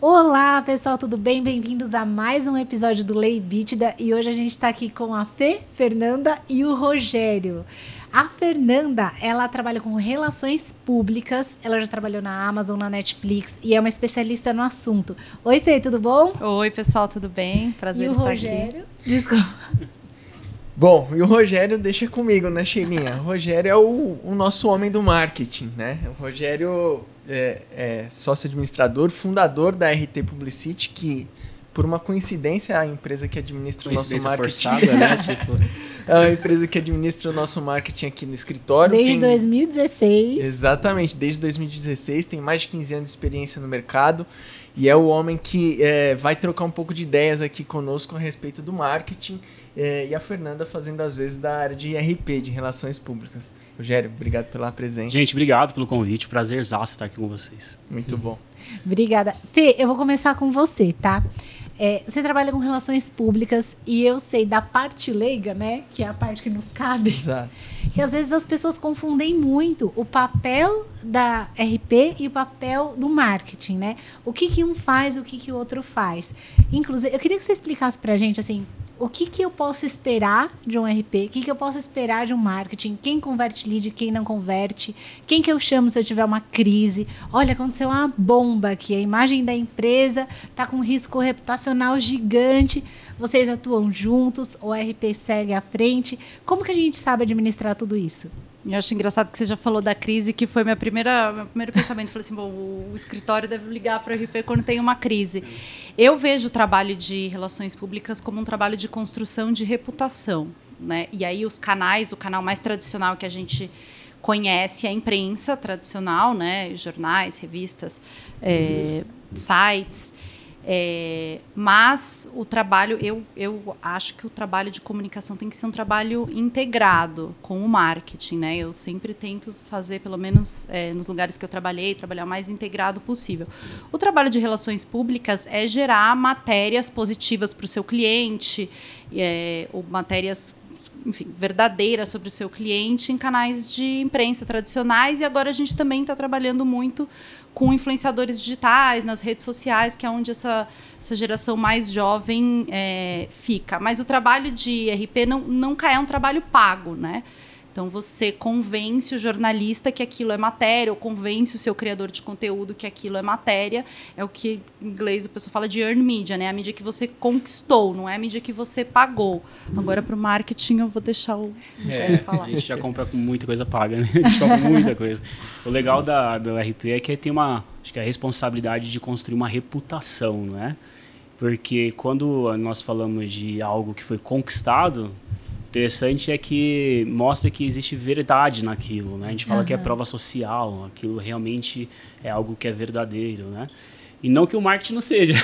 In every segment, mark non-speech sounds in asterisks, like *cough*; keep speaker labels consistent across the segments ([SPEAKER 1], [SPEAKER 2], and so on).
[SPEAKER 1] Olá, pessoal, tudo bem? Bem-vindos a mais um episódio do Lei Bítida e hoje a gente está aqui com a Fê, Fernanda e o Rogério. A Fernanda, ela trabalha com relações públicas, ela já trabalhou na Amazon, na Netflix e é uma especialista no assunto. Oi, Fê, tudo bom?
[SPEAKER 2] Oi, pessoal, tudo bem? Prazer
[SPEAKER 1] e o
[SPEAKER 2] estar
[SPEAKER 1] Rogério?
[SPEAKER 2] aqui.
[SPEAKER 1] Desculpa.
[SPEAKER 3] Bom, e o Rogério deixa comigo, né, Sheilinha? O Rogério é o, o nosso homem do marketing, né? O Rogério é, é sócio administrador, fundador da RT Publicity, que por uma coincidência é a empresa que administra o nosso marketing.
[SPEAKER 4] Forçada, né? *laughs* tipo...
[SPEAKER 3] É a empresa que administra o nosso marketing aqui no escritório.
[SPEAKER 1] Desde
[SPEAKER 3] tem...
[SPEAKER 1] 2016.
[SPEAKER 3] Exatamente, desde 2016, tem mais de 15 anos de experiência no mercado e é o homem que é, vai trocar um pouco de ideias aqui conosco a respeito do marketing é, e a Fernanda fazendo às vezes da área de RP, de Relações Públicas. Rogério, obrigado pela presença.
[SPEAKER 4] Gente, obrigado pelo convite, prazer estar aqui com vocês.
[SPEAKER 3] Muito bom.
[SPEAKER 1] Obrigada. Fê, eu vou começar com você, tá? É, você trabalha com relações públicas e eu sei da parte leiga, né? Que é a parte que nos cabe.
[SPEAKER 3] Exato.
[SPEAKER 1] Que às vezes as pessoas confundem muito o papel da RP e o papel do marketing, né? O que, que um faz, o que, que o outro faz. Inclusive, eu queria que você explicasse pra gente, assim, o que, que eu posso esperar de um RP, o que, que eu posso esperar de um marketing, quem converte lead, quem não converte, quem que eu chamo se eu tiver uma crise. Olha, aconteceu uma bomba aqui, a imagem da empresa está com um risco reputacional gigante, vocês atuam juntos, o RP segue à frente. Como que a gente sabe administrar tudo isso?
[SPEAKER 2] Eu acho engraçado que você já falou da crise, que foi minha primeira, meu primeiro pensamento. Falei assim, bom, o escritório deve ligar para o RP quando tem uma crise. Eu vejo o trabalho de relações públicas como um trabalho de construção de reputação. Né? E aí os canais, o canal mais tradicional que a gente conhece é a imprensa tradicional, né? jornais, revistas, é, sites. É, mas o trabalho, eu, eu acho que o trabalho de comunicação tem que ser um trabalho integrado com o marketing, né? Eu sempre tento fazer, pelo menos é, nos lugares que eu trabalhei, trabalhar o mais integrado possível. O trabalho de relações públicas é gerar matérias positivas para o seu cliente, é, ou matérias enfim, verdadeira sobre o seu cliente em canais de imprensa tradicionais e agora a gente também está trabalhando muito com influenciadores digitais, nas redes sociais, que é onde essa, essa geração mais jovem é, fica. Mas o trabalho de RP não, nunca é um trabalho pago, né? Então você convence o jornalista que aquilo é matéria, ou convence o seu criador de conteúdo que aquilo é matéria. É o que em inglês o pessoal fala de earn media, né? A mídia que você conquistou, não é a mídia que você pagou. Agora para o marketing eu vou deixar o
[SPEAKER 4] é, falar. A gente já compra com muita coisa paga, né? *laughs* A gente compra muita coisa. O legal da, do RP é que tem uma, acho que é a responsabilidade de construir uma reputação, né? Porque quando nós falamos de algo que foi conquistado, interessante é que mostra que existe verdade naquilo, né? A gente fala uhum. que é prova social, aquilo realmente é algo que é verdadeiro, né? E não que o marketing não seja.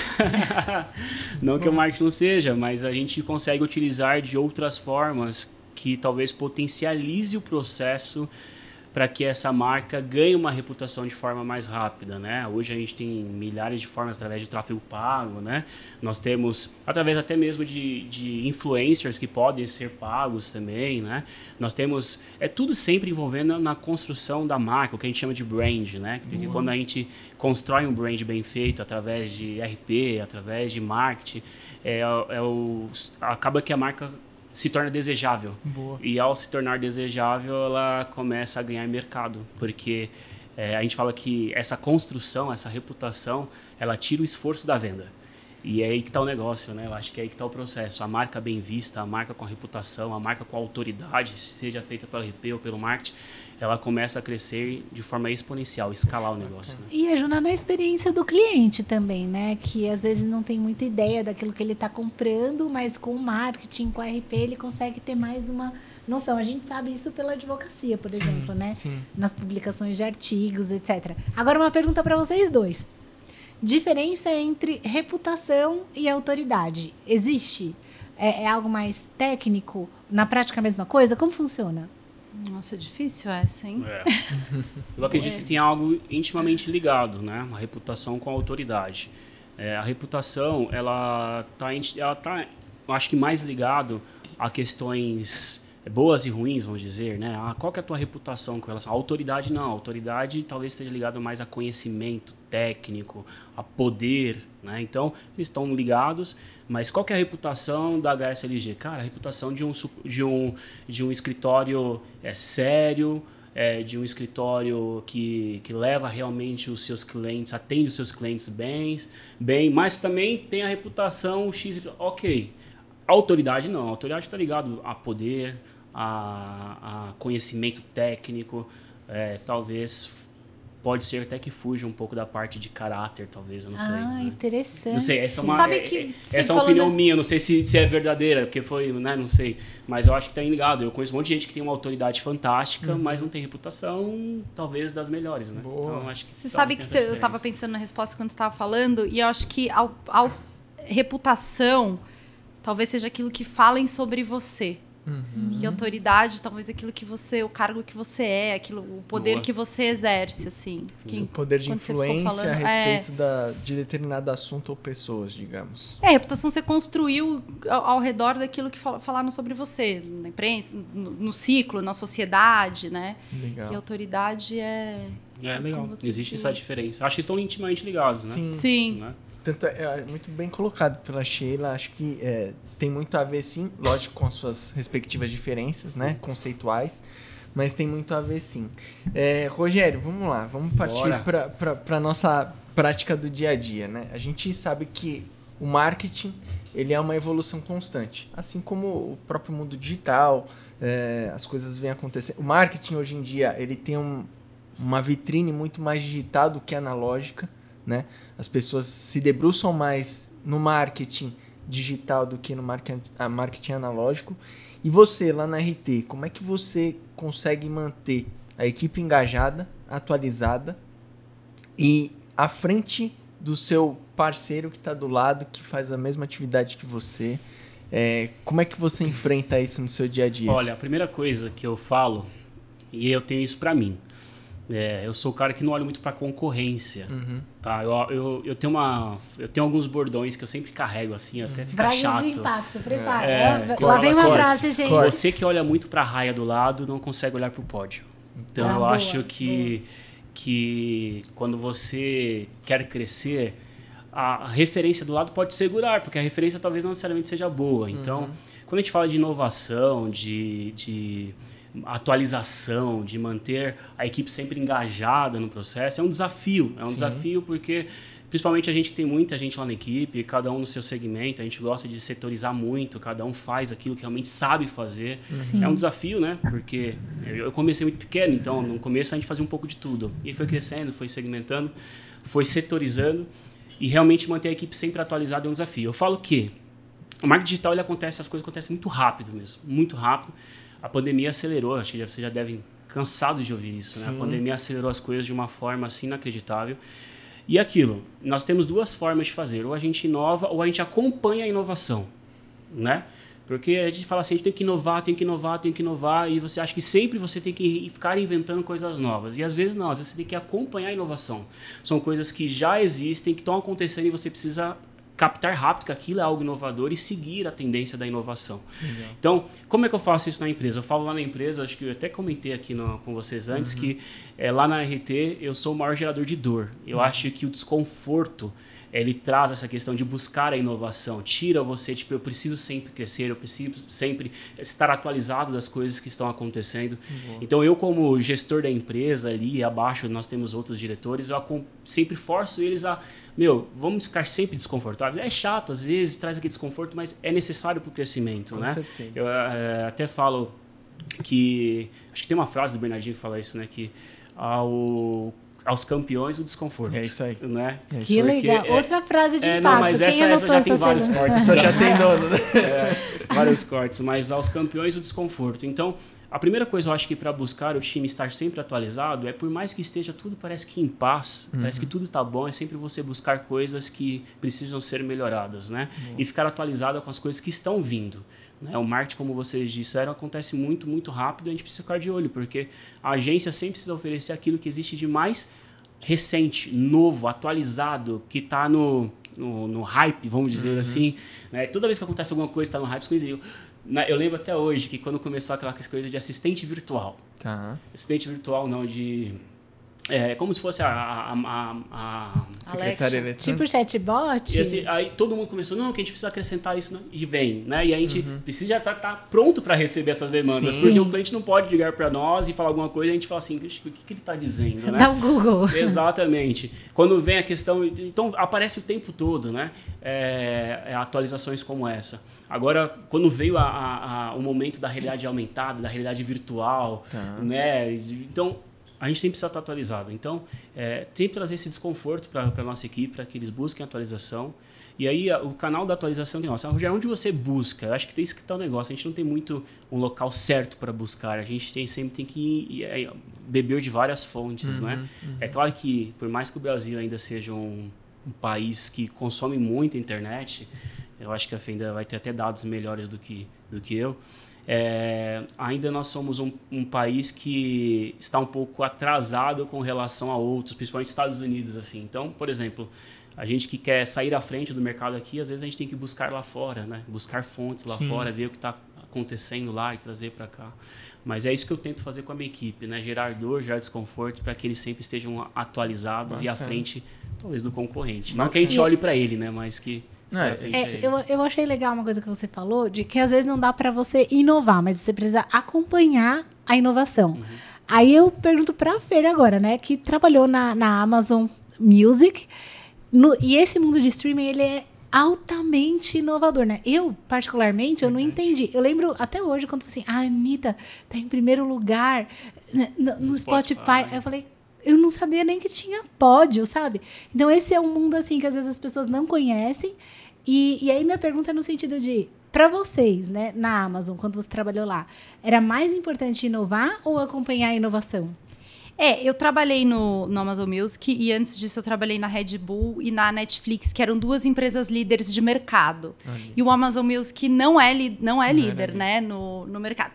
[SPEAKER 4] *laughs* não que o marketing não seja, mas a gente consegue utilizar de outras formas que talvez potencialize o processo para que essa marca ganhe uma reputação de forma mais rápida, né? Hoje a gente tem milhares de formas através de tráfego pago, né? Nós temos através até mesmo de, de influencers que podem ser pagos também, né? Nós temos é tudo sempre envolvendo na construção da marca, o que a gente chama de brand, né? Porque uhum. quando a gente constrói um brand bem feito através de RP, através de marketing, é, é o, acaba que a marca se torna desejável.
[SPEAKER 3] Boa.
[SPEAKER 4] E ao se tornar desejável, ela começa a ganhar mercado, porque é, a gente fala que essa construção, essa reputação, ela tira o esforço da venda. E é aí que está o negócio, né? Eu acho que é aí que está o processo. A marca bem vista, a marca com reputação, a marca com autoridade, seja feita pelo RP ou pelo marketing, ela começa a crescer de forma exponencial, escalar o negócio. Né?
[SPEAKER 1] E ajuda na experiência do cliente também, né? Que às vezes não tem muita ideia daquilo que ele está comprando, mas com o marketing, com o RP, ele consegue ter mais uma noção. A gente sabe isso pela advocacia, por sim, exemplo, né?
[SPEAKER 3] Sim.
[SPEAKER 1] Nas publicações de artigos, etc. Agora, uma pergunta para vocês dois. Diferença entre reputação e autoridade. Existe? É, é algo mais técnico? Na prática, a mesma coisa? Como funciona?
[SPEAKER 2] Nossa, é difícil essa, hein? É.
[SPEAKER 4] Eu acredito é. que tem algo intimamente ligado, né? Uma reputação com a autoridade. É, a reputação, ela tá, ela tá, acho que mais ligado a questões boas e ruins, vamos dizer, né? Ah, qual que é a tua reputação com relação à autoridade? Não, a autoridade talvez esteja ligado mais a conhecimento técnico, a poder, né? Então, eles estão ligados, mas qual que é a reputação da HSLG? Cara, a reputação de um, de um, de um escritório é, sério, é, de um escritório que, que leva realmente os seus clientes, atende os seus clientes bem, bem mas também tem a reputação X, ok. Autoridade não, autoridade está ligado a poder, a, a conhecimento técnico, é, talvez pode ser até que fuja um pouco da parte de caráter, talvez, eu não sei.
[SPEAKER 1] Ah,
[SPEAKER 4] né?
[SPEAKER 1] interessante.
[SPEAKER 4] Não sei, essa é uma,
[SPEAKER 2] Sabe
[SPEAKER 4] é-
[SPEAKER 2] que
[SPEAKER 4] é-
[SPEAKER 2] você
[SPEAKER 4] essa é uma opinião
[SPEAKER 2] da-
[SPEAKER 4] minha, não sei se, se é verdadeira, porque foi, né, não sei. Mas eu acho que tá ligado. Eu conheço um monte de gente que tem uma autoridade fantástica, mas não tem reputação, talvez, das melhores, né?
[SPEAKER 3] Boa.
[SPEAKER 4] Então, acho que
[SPEAKER 2] Você sabe que eu estava pensando na resposta quando você estava falando, e eu acho que a, a reputação talvez seja aquilo que falem sobre você.
[SPEAKER 3] Uhum.
[SPEAKER 2] E autoridade, talvez aquilo que você, o cargo que você é, aquilo, o poder
[SPEAKER 4] Boa.
[SPEAKER 2] que você exerce, assim. Que-
[SPEAKER 3] O poder de influência a
[SPEAKER 2] falando- é.
[SPEAKER 3] respeito da, de determinado assunto ou pessoas, digamos.
[SPEAKER 2] É, a reputação você construiu ao, ao redor daquilo que fal- falaram sobre você, na imprensa, no, no ciclo, na sociedade, né?
[SPEAKER 3] Legal.
[SPEAKER 2] E autoridade é.
[SPEAKER 4] É legal, existe essa diferença. Acho que estão intimamente ligados, né?
[SPEAKER 3] Sim.
[SPEAKER 2] Sim.
[SPEAKER 4] Né?
[SPEAKER 3] Tanto é, é muito bem colocado pela Sheila. Acho que é, tem muito a ver, sim, lógico, com as suas respectivas diferenças, né? Conceituais. Mas tem muito a ver, sim. É, Rogério, vamos lá. Vamos partir para a nossa prática do dia a dia, né? A gente sabe que o marketing ele é uma evolução constante. Assim como o próprio mundo digital, é, as coisas vêm acontecendo. O marketing, hoje em dia, ele tem um, uma vitrine muito mais digital do que analógica, né? As pessoas se debruçam mais no marketing digital do que no marketing, analógico. E você, lá na RT, como é que você consegue manter a equipe engajada, atualizada e à frente do seu parceiro que está do lado, que faz a mesma atividade que você? É, como é que você enfrenta isso no seu dia a dia?
[SPEAKER 4] Olha, a primeira coisa que eu falo, e eu tenho isso pra mim, é, eu sou o cara que não olha muito pra concorrência,
[SPEAKER 3] Uhum.
[SPEAKER 4] tá? Eu, eu, eu tenho uma, eu tenho alguns bordões que eu sempre carrego assim, até fica
[SPEAKER 1] Frases
[SPEAKER 4] chato.
[SPEAKER 1] de impacto, prepara.
[SPEAKER 4] É,
[SPEAKER 1] Lá
[SPEAKER 4] corta,
[SPEAKER 1] vem uma frase, gente.
[SPEAKER 4] Você que olha muito pra raia do lado não consegue olhar pro pódio. Então
[SPEAKER 1] Ah,
[SPEAKER 4] eu
[SPEAKER 1] boa,
[SPEAKER 4] acho que, que quando você quer crescer, a referência do lado pode segurar, porque a referência talvez não necessariamente seja boa. Então, quando a gente fala de inovação, de, de atualização, de manter a equipe sempre engajada no processo, é um desafio. É um desafio porque, principalmente a gente que tem muita gente lá na equipe, cada um no seu segmento, a gente gosta de setorizar muito, cada um faz aquilo que realmente sabe fazer.
[SPEAKER 1] Sim.
[SPEAKER 4] É um desafio, né? Porque eu eu comecei muito pequeno, então no começo a gente fazia um pouco de tudo. E foi crescendo, foi segmentando, foi setorizando e realmente manter a equipe sempre atualizada é um desafio. Eu falo que o marketing digital ele acontece, as coisas acontecem muito rápido mesmo, muito rápido. A pandemia acelerou, acho que vocês já devem cansados de ouvir isso, né? A pandemia acelerou as coisas de uma forma assim inacreditável. E aquilo, nós temos duas formas de fazer, ou a gente inova ou a gente acompanha a inovação, né? Porque a gente fala assim, a gente tem que inovar, tem que inovar, tem que inovar, e você acha que sempre você tem que ficar inventando coisas novas. E às vezes não, às vezes você tem que acompanhar a inovação. São coisas que já existem, que estão acontecendo e você precisa captar rápido que aquilo é algo inovador e seguir a tendência da inovação. Então, como é que eu faço isso na empresa? Eu falo lá na empresa, acho que eu até comentei aqui no- com vocês antes, que é, lá na RT eu sou o maior gerador de dor. Eu acho que o desconforto ele traz essa questão de buscar a inovação, tira você, tipo, eu preciso sempre crescer, eu preciso sempre estar atualizado das coisas que estão acontecendo. Então, eu como gestor da empresa ali, abaixo nós temos outros diretores, eu sempre forço eles a, meu, vamos ficar sempre desconfortáveis. É chato, às vezes, traz aquele desconforto, mas é necessário para o crescimento,
[SPEAKER 3] Com
[SPEAKER 4] né?
[SPEAKER 3] certeza.
[SPEAKER 4] Eu eh, até falo que, acho que tem uma frase do Bernardinho que fala isso, né, que ao, aos campeões o desconforto.
[SPEAKER 3] É isso aí.
[SPEAKER 4] Né?
[SPEAKER 3] É isso
[SPEAKER 1] Que legal.
[SPEAKER 4] é-
[SPEAKER 1] Outra frase de
[SPEAKER 4] É,
[SPEAKER 1] impacto.
[SPEAKER 4] não, mas
[SPEAKER 1] Quem
[SPEAKER 4] essa, essa já tem
[SPEAKER 1] essa
[SPEAKER 4] vários
[SPEAKER 1] semana?
[SPEAKER 4] cortes.
[SPEAKER 3] Só já tem dono, né? *laughs*
[SPEAKER 4] É, vários cortes, mas aos campeões o desconforto. Então, a primeira coisa eu acho que para buscar o time estar sempre atualizado é por mais que esteja tudo parece que em paz, parece que tudo tá bom, é sempre você buscar coisas que precisam ser melhoradas, né? E ficar atualizado com as coisas que estão vindo. Né? O marketing, como vocês disseram, acontece muito, muito rápido e a gente precisa ficar de olho, porque a agência sempre precisa oferecer aquilo que existe de mais recente, novo, atualizado, que está no, no, no hype, vamos dizer assim. Né? Toda vez que acontece alguma coisa, está no hype, eu, eu lembro até hoje que quando começou aquela coisa de assistente virtual.
[SPEAKER 3] Tá.
[SPEAKER 4] Assistente virtual não, de. É como se fosse a. a, a, a-
[SPEAKER 3] Secretária eletrônica.
[SPEAKER 1] Tipo chatbot.
[SPEAKER 4] e assim, aí todo mundo começou, não, que a gente precisa acrescentar isso, né? e vem, né? E a gente precisa estar tá, pronto para receber essas demandas,
[SPEAKER 3] Sim.
[SPEAKER 4] porque o cliente não pode ligar para nós e falar alguma coisa e a gente fala assim, o que, que ele está dizendo, né?
[SPEAKER 1] Dá um Google. *laughs*
[SPEAKER 4] Exatamente. Quando vem a questão. Então, aparece o tempo todo, né? É, é, atualizações como essa. Agora, quando veio a, a- a- o momento da realidade aumentada, da realidade virtual,
[SPEAKER 3] Tá.
[SPEAKER 4] né? Então, a gente sempre precisa estar atualizado. Então, é, sempre trazer esse desconforto para a nossa equipe, para que eles busquem atualização. E aí, a- o canal da atualização que nossa, Rogério, onde você busca? Eu acho que tem isso que tá o negócio. A gente não tem muito um local certo para buscar. A gente tem, sempre tem que ir- é, beber de várias fontes, né? É claro que, por mais que o Brasil ainda seja um, um país que consome muito internet, eu acho que a Fenda vai ter até dados melhores do que, do que eu. É, ainda nós somos um, um país que está um pouco atrasado com relação a outros, principalmente Estados Unidos. assim. Então, por exemplo, a gente que quer sair à frente do mercado aqui, às vezes a gente tem que buscar lá fora, né? buscar fontes lá
[SPEAKER 3] Sim.
[SPEAKER 4] fora, ver o que está acontecendo lá e trazer para cá. Mas é isso que eu tento fazer com a minha equipe, né? Gerar dor, gerar desconforto para que eles sempre estejam atualizados e à
[SPEAKER 3] Bacana.
[SPEAKER 4] frente, talvez, do concorrente. Não que a
[SPEAKER 3] Bacana.
[SPEAKER 4] gente olhe para ele, né? Mas que
[SPEAKER 3] é-
[SPEAKER 1] É, eu, eu achei legal uma coisa que você falou, de que às vezes não dá para você inovar, mas você precisa acompanhar a inovação. Aí eu pergunto para a Feira agora, né, que trabalhou na, na Amazon Music, no- e esse mundo de streaming, ele é altamente inovador, né? Eu, particularmente, eu não entendi. Eu lembro até hoje, quando assim, a Anitta tá em primeiro lugar né, no, no
[SPEAKER 4] No
[SPEAKER 1] Spotify.
[SPEAKER 4] Spotify.
[SPEAKER 1] Aí eu falei, eu não sabia nem que tinha pódio, sabe? Então esse é um mundo assim que às vezes as pessoas não conhecem. E, e aí minha pergunta é no sentido de, para vocês, né, na Amazon, quando você trabalhou lá, era mais importante inovar ou acompanhar a inovação?
[SPEAKER 2] É, eu trabalhei no, no Amazon Music e antes disso eu trabalhei na Red Bull e na Netflix, que eram duas empresas líderes de mercado. E o Amazon Music não é, li- não é
[SPEAKER 3] Não
[SPEAKER 2] líder, né, no, no mercado.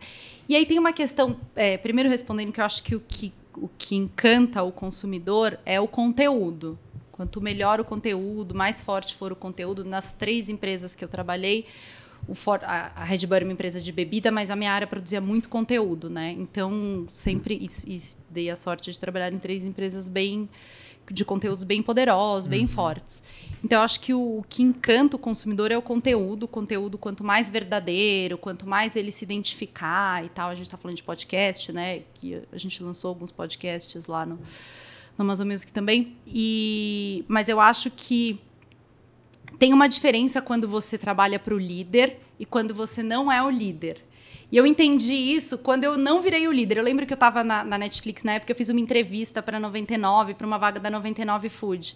[SPEAKER 2] E aí tem uma questão, é, primeiro respondendo que eu acho que o, que o que encanta o consumidor é o conteúdo. Quanto melhor o conteúdo, mais forte for o conteúdo, nas três empresas que eu trabalhei, For- a, a Red Bull era uma empresa de bebida, mas a minha área produzia muito conteúdo, né? Então, sempre e, e dei a sorte de trabalhar em três empresas bem de conteúdos bem poderosos, bem fortes. Então, eu acho que o, o que encanta o consumidor é o conteúdo. O conteúdo, quanto mais verdadeiro, quanto mais ele se identificar e tal. A gente está falando de podcast, né? Que a gente lançou alguns podcasts lá no, no Amazon Music também. E, mas eu acho que tem uma diferença quando você trabalha para o líder e quando você não é o líder. E eu entendi isso quando eu não virei o líder. Eu lembro que eu estava na, na Netflix na época, eu fiz uma entrevista para 99, para uma vaga da 99 Food.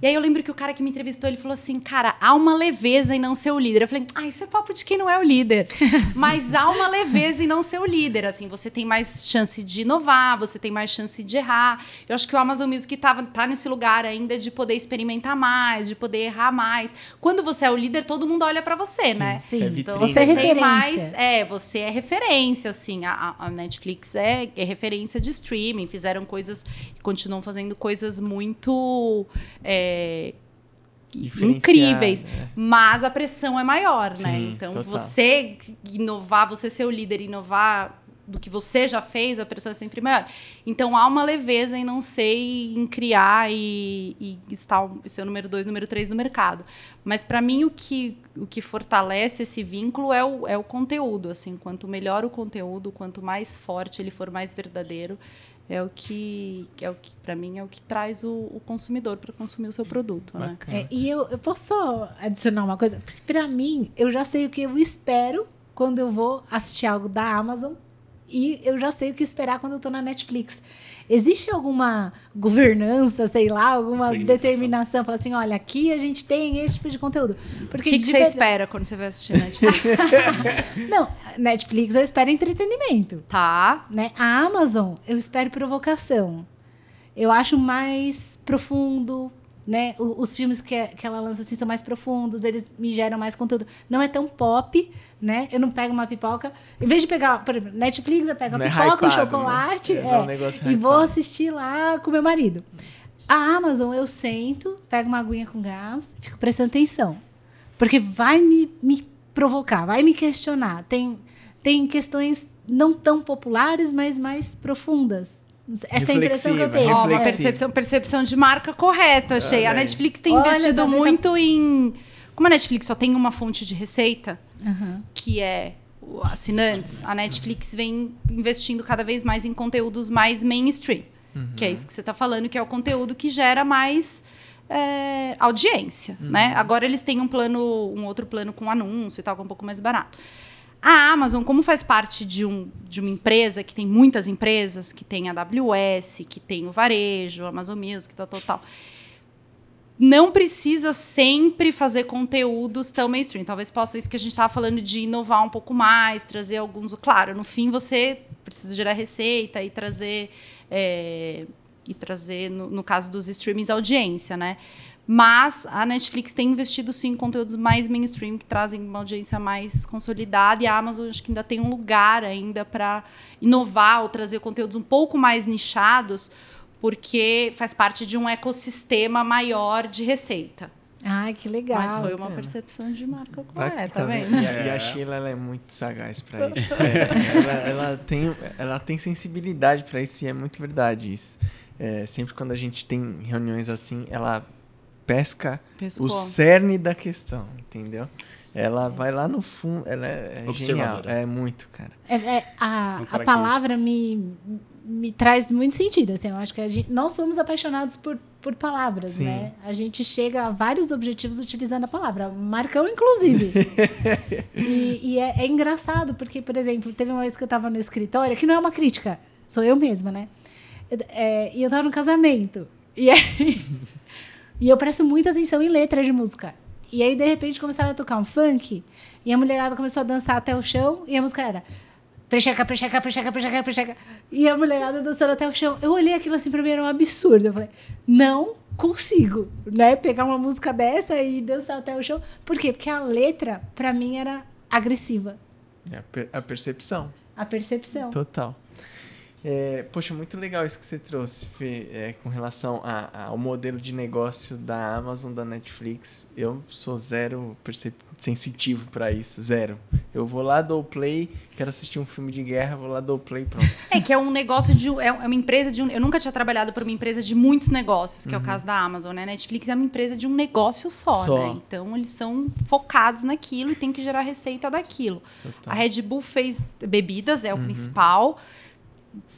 [SPEAKER 2] E aí eu lembro que o cara que me entrevistou, ele falou assim: "Cara, há uma leveza em não ser o líder". Eu falei: "Ah, isso é papo de quem não é o líder". *laughs* Mas há uma leveza em não ser o líder, assim, você tem mais chance de inovar, você tem mais chance de errar. Eu acho que o Amazon Music tava, tá nesse lugar ainda de poder experimentar mais, de poder errar mais. Quando você é o líder, todo mundo olha para você, né?
[SPEAKER 1] Sim,
[SPEAKER 3] Você é
[SPEAKER 1] então você é?
[SPEAKER 2] Tem
[SPEAKER 1] referência.
[SPEAKER 2] mais, é, você é referência, assim. A, a- Netflix é, é referência de streaming. Fizeram coisas, continuam fazendo coisas muito é, incríveis.
[SPEAKER 3] né?
[SPEAKER 2] Mas a pressão é maior, né?
[SPEAKER 3] Sim,
[SPEAKER 2] Então,
[SPEAKER 3] total.
[SPEAKER 2] você inovar, você ser o líder, inovar do que você já fez, a pressão é sempre maior. Então, há uma leveza em não ser, em criar e, e estar, ser o número dois, número três no mercado. Mas, para mim, o que, o que fortalece esse vínculo é o, é o conteúdo. Assim, quanto melhor o conteúdo, quanto mais forte ele for, mais verdadeiro, é o que, é o que para mim, é o que traz o, o consumidor para consumir o seu produto. Né?
[SPEAKER 1] É, e eu, eu posso só adicionar uma coisa? Porque pra mim, eu já sei o que eu espero quando eu vou assistir algo da Amazon e eu já sei o que esperar quando eu tô na Netflix. Existe alguma governança, sei lá, alguma
[SPEAKER 4] Segmentação.
[SPEAKER 1] determinação? Fala assim, olha, aqui a gente tem esse tipo de conteúdo.
[SPEAKER 2] O
[SPEAKER 1] Porque
[SPEAKER 2] que, que
[SPEAKER 1] de
[SPEAKER 2] você
[SPEAKER 1] verdade-
[SPEAKER 2] espera quando você vai assistir Netflix? *laughs*
[SPEAKER 1] Não, Netflix eu espero entretenimento.
[SPEAKER 2] tá.
[SPEAKER 1] né? A Amazon, eu espero provocação. Eu acho mais profundo, né? O- os filmes que, que ela lança assim são mais profundos, eles me geram mais conteúdo. Não é tão pop, né? Eu não pego uma pipoca. Em vez de pegar, por exemplo, Netflix, eu pego
[SPEAKER 3] Não
[SPEAKER 1] a
[SPEAKER 3] é
[SPEAKER 1] pipoca, um
[SPEAKER 3] hypado,
[SPEAKER 1] chocolate,
[SPEAKER 3] né?
[SPEAKER 1] é,
[SPEAKER 3] é um
[SPEAKER 1] e vou assistir lá com meu marido. A Amazon, eu sento, pego uma aguinha com gás, fico prestando atenção. Porque vai me, me provocar, vai me questionar. Tem, tem questões não tão populares, mas mais profundas. Essa é a impressão que eu tenho.
[SPEAKER 2] Ó, uma percepção, percepção de marca correta, achei. A Netflix tem
[SPEAKER 1] Olha,
[SPEAKER 2] investido
[SPEAKER 1] Dani, tá-
[SPEAKER 2] muito em. Como a Netflix só tem uma fonte de receita,
[SPEAKER 1] Aham.
[SPEAKER 2] que é o assinantes, a Netflix vem investindo cada vez mais em conteúdos mais mainstream. Que é isso que você está falando, que é o conteúdo que gera mais é, audiência, né? Agora eles têm um plano, um outro plano com anúncio e tal, que é um pouco mais barato. A Amazon, como faz parte de, um, de uma empresa que tem muitas empresas, que tem a AWS, que tem o varejo, Amazon Music, tal, tal, tal, não precisa sempre fazer conteúdos tão mainstream. Talvez possa isso que a gente estava falando de inovar um pouco mais, trazer alguns. Claro, no fim você precisa gerar receita e trazer. é, e trazer, no, no caso dos streamings, audiência, né? Mas a Netflix tem investido sim em conteúdos mais mainstream que trazem uma audiência mais consolidada e a Amazon acho que ainda tem um lugar ainda para inovar ou trazer conteúdos um pouco mais nichados, porque faz parte de um ecossistema maior de receita.
[SPEAKER 1] Ai, que legal.
[SPEAKER 2] Mas foi uma
[SPEAKER 3] cara.
[SPEAKER 2] percepção de marca correta,
[SPEAKER 3] tá
[SPEAKER 2] tá
[SPEAKER 3] vendo? E, a, e a
[SPEAKER 4] É.
[SPEAKER 3] Sheila ela é muito sagaz pra *laughs* isso. sério. ela, ela tem, ela tem sensibilidade pra isso e é muito verdade isso. É, sempre quando a gente tem reuniões assim, ela pesca
[SPEAKER 2] Pescou.
[SPEAKER 3] o cerne da questão, entendeu? Ela vai lá no fundo, ela é, é genial. É muito, cara.
[SPEAKER 1] É, é, a, a palavra me, me traz muito sentido. Assim, eu acho que a gente, nós somos apaixonados por, por palavras,
[SPEAKER 3] Sim.
[SPEAKER 1] né? A gente chega a vários objetivos utilizando a palavra, Marcão inclusive. *laughs* e e é, é engraçado, porque, por exemplo, teve uma vez que eu estava no escritório, que não é uma crítica, sou eu mesma, né? É, e eu estava no casamento. E aí, e eu presto muita atenção em letras de música. E aí, de repente, começaram a tocar um funk, e a mulherada começou a dançar até o chão, e a música era precheca, precheca, precheca, precheca, precheca. E a mulherada dançando até o chão. Eu olhei aquilo assim, pra mim era um absurdo. Eu falei, não consigo, né? Pegar uma música dessa e dançar até o chão. Por quê? Porque a letra, pra mim, era agressiva.
[SPEAKER 3] É a, per- a percepção.
[SPEAKER 1] A percepção.
[SPEAKER 3] Total. É, poxa, muito legal isso que você trouxe, Fê, é, com relação a- ao modelo de negócio da Amazon, da Netflix. Eu sou zero sensitivo para isso, zero. Eu vou lá, dou play, quero assistir um filme de guerra, vou lá, dou play, pronto.
[SPEAKER 2] É que é um negócio de. É uma empresa de um. Eu nunca tinha trabalhado para uma empresa de muitos negócios, que é o caso da Amazon, né? Netflix é uma empresa de um negócio só,
[SPEAKER 3] Só.
[SPEAKER 2] né? Então eles são focados naquilo e tem que gerar receita daquilo.
[SPEAKER 3] Total.
[SPEAKER 2] A Red Bull fez bebidas, é o principal.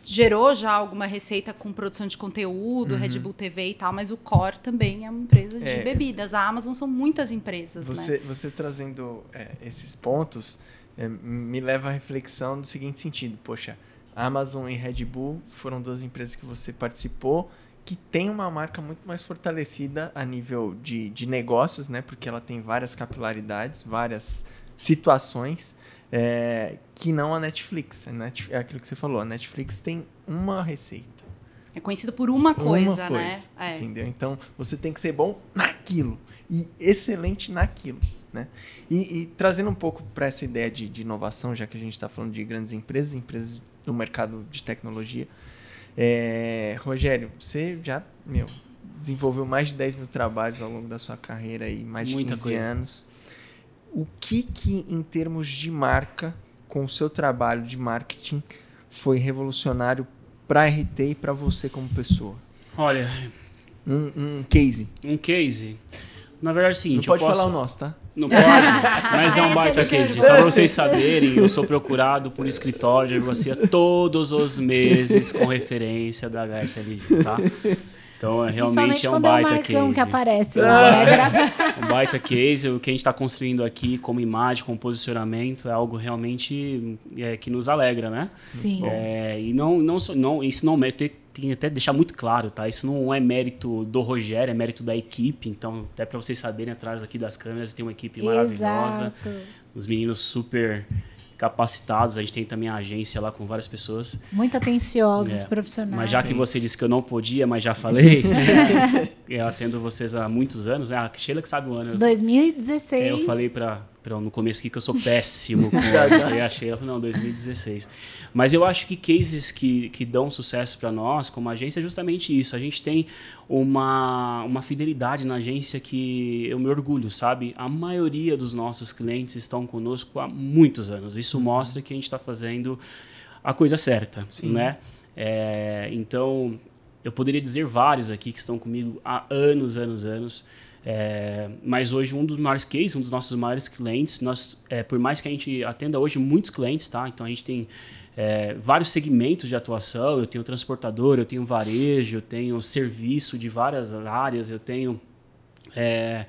[SPEAKER 2] Gerou já alguma receita com produção de conteúdo, Red Bull TV e tal, mas o core também é uma empresa de
[SPEAKER 3] É.
[SPEAKER 2] bebidas. A Amazon são muitas empresas, né?
[SPEAKER 3] Você, você trazendo é, esses pontos é, me leva à reflexão do seguinte sentido: poxa, Amazon e Red Bull foram duas empresas que você participou que tem uma marca muito mais fortalecida a nível de, de negócios, né? Porque ela tem várias capilaridades, várias situações é, que não a Netflix. É aquilo que você falou, a Netflix tem uma receita.
[SPEAKER 2] É conhecido por uma coisa,
[SPEAKER 3] uma
[SPEAKER 2] né?
[SPEAKER 3] coisa,
[SPEAKER 2] É.
[SPEAKER 3] Entendeu? Então você tem que ser bom naquilo e excelente naquilo. Né? E, e trazendo um pouco para essa ideia de, de inovação, já que a gente está falando de grandes empresas, empresas do mercado de tecnologia. É, Rogério, você já meu, desenvolveu mais de 10 mil trabalhos ao longo da sua carreira aí, mais de
[SPEAKER 4] Muita
[SPEAKER 3] 15
[SPEAKER 4] coisa.
[SPEAKER 3] anos. O que que, em termos de marca, com o seu trabalho de marketing, foi revolucionário para a RT e para você como pessoa?
[SPEAKER 4] Olha,
[SPEAKER 3] Um, um case.
[SPEAKER 4] um case. Na verdade é o seguinte,
[SPEAKER 3] Não pode
[SPEAKER 4] eu posso...
[SPEAKER 3] falar o nosso, tá?
[SPEAKER 4] Não pode, *laughs* mas é um baita
[SPEAKER 1] deixa
[SPEAKER 4] case. gente. Só pra vocês saberem, eu sou procurado por escritório de advocacia todos os meses com referência da HSLG, tá? Então, é, realmente é um
[SPEAKER 1] quando é o
[SPEAKER 4] baita
[SPEAKER 1] Marcão que
[SPEAKER 4] case.
[SPEAKER 1] aparece *laughs* lá, né? *laughs*
[SPEAKER 4] Um baita case. O que a gente está construindo aqui como imagem, como posicionamento, é algo realmente é, que nos alegra, né?
[SPEAKER 1] Sim.
[SPEAKER 4] É, e não, não, só- não, isso não é mérito, tem, tem que até deixar muito claro, tá? Isso não é mérito do Rogério, é mérito da equipe. Então, até para vocês saberem, atrás aqui das câmeras tem uma equipe maravilhosa,
[SPEAKER 1] Exato.
[SPEAKER 4] os meninos super capacitados. A gente tem também a agência lá com várias pessoas.
[SPEAKER 1] Muito atenciosos,
[SPEAKER 4] É,
[SPEAKER 1] profissionais.
[SPEAKER 4] Mas já que você disse que eu não podia, mas já falei, *laughs* eu atendo vocês há muitos anos, né? A Sheila que sabe o ano. Eu,
[SPEAKER 1] 2016.
[SPEAKER 4] é, eu falei para Pra, no começo aqui que eu sou péssimo *laughs* com aí achei, ela falou, não, 2016. Mas eu acho que cases que, que dão sucesso para nós, como agência, é justamente isso. A gente tem uma, uma fidelidade na agência que eu me orgulho, sabe? A maioria dos nossos clientes estão conosco há muitos anos. Isso mostra que a gente está fazendo a coisa certa, Sim. né? É, então, eu poderia dizer vários aqui que estão comigo há anos, anos, anos. É, mas hoje um dos maiores cases, um dos nossos maiores clientes, nós, é, por mais que a gente atenda hoje muitos clientes, tá? Então a gente tem é, vários segmentos de atuação. Eu tenho transportador, eu tenho varejo, eu tenho serviço de várias áreas, eu tenho é,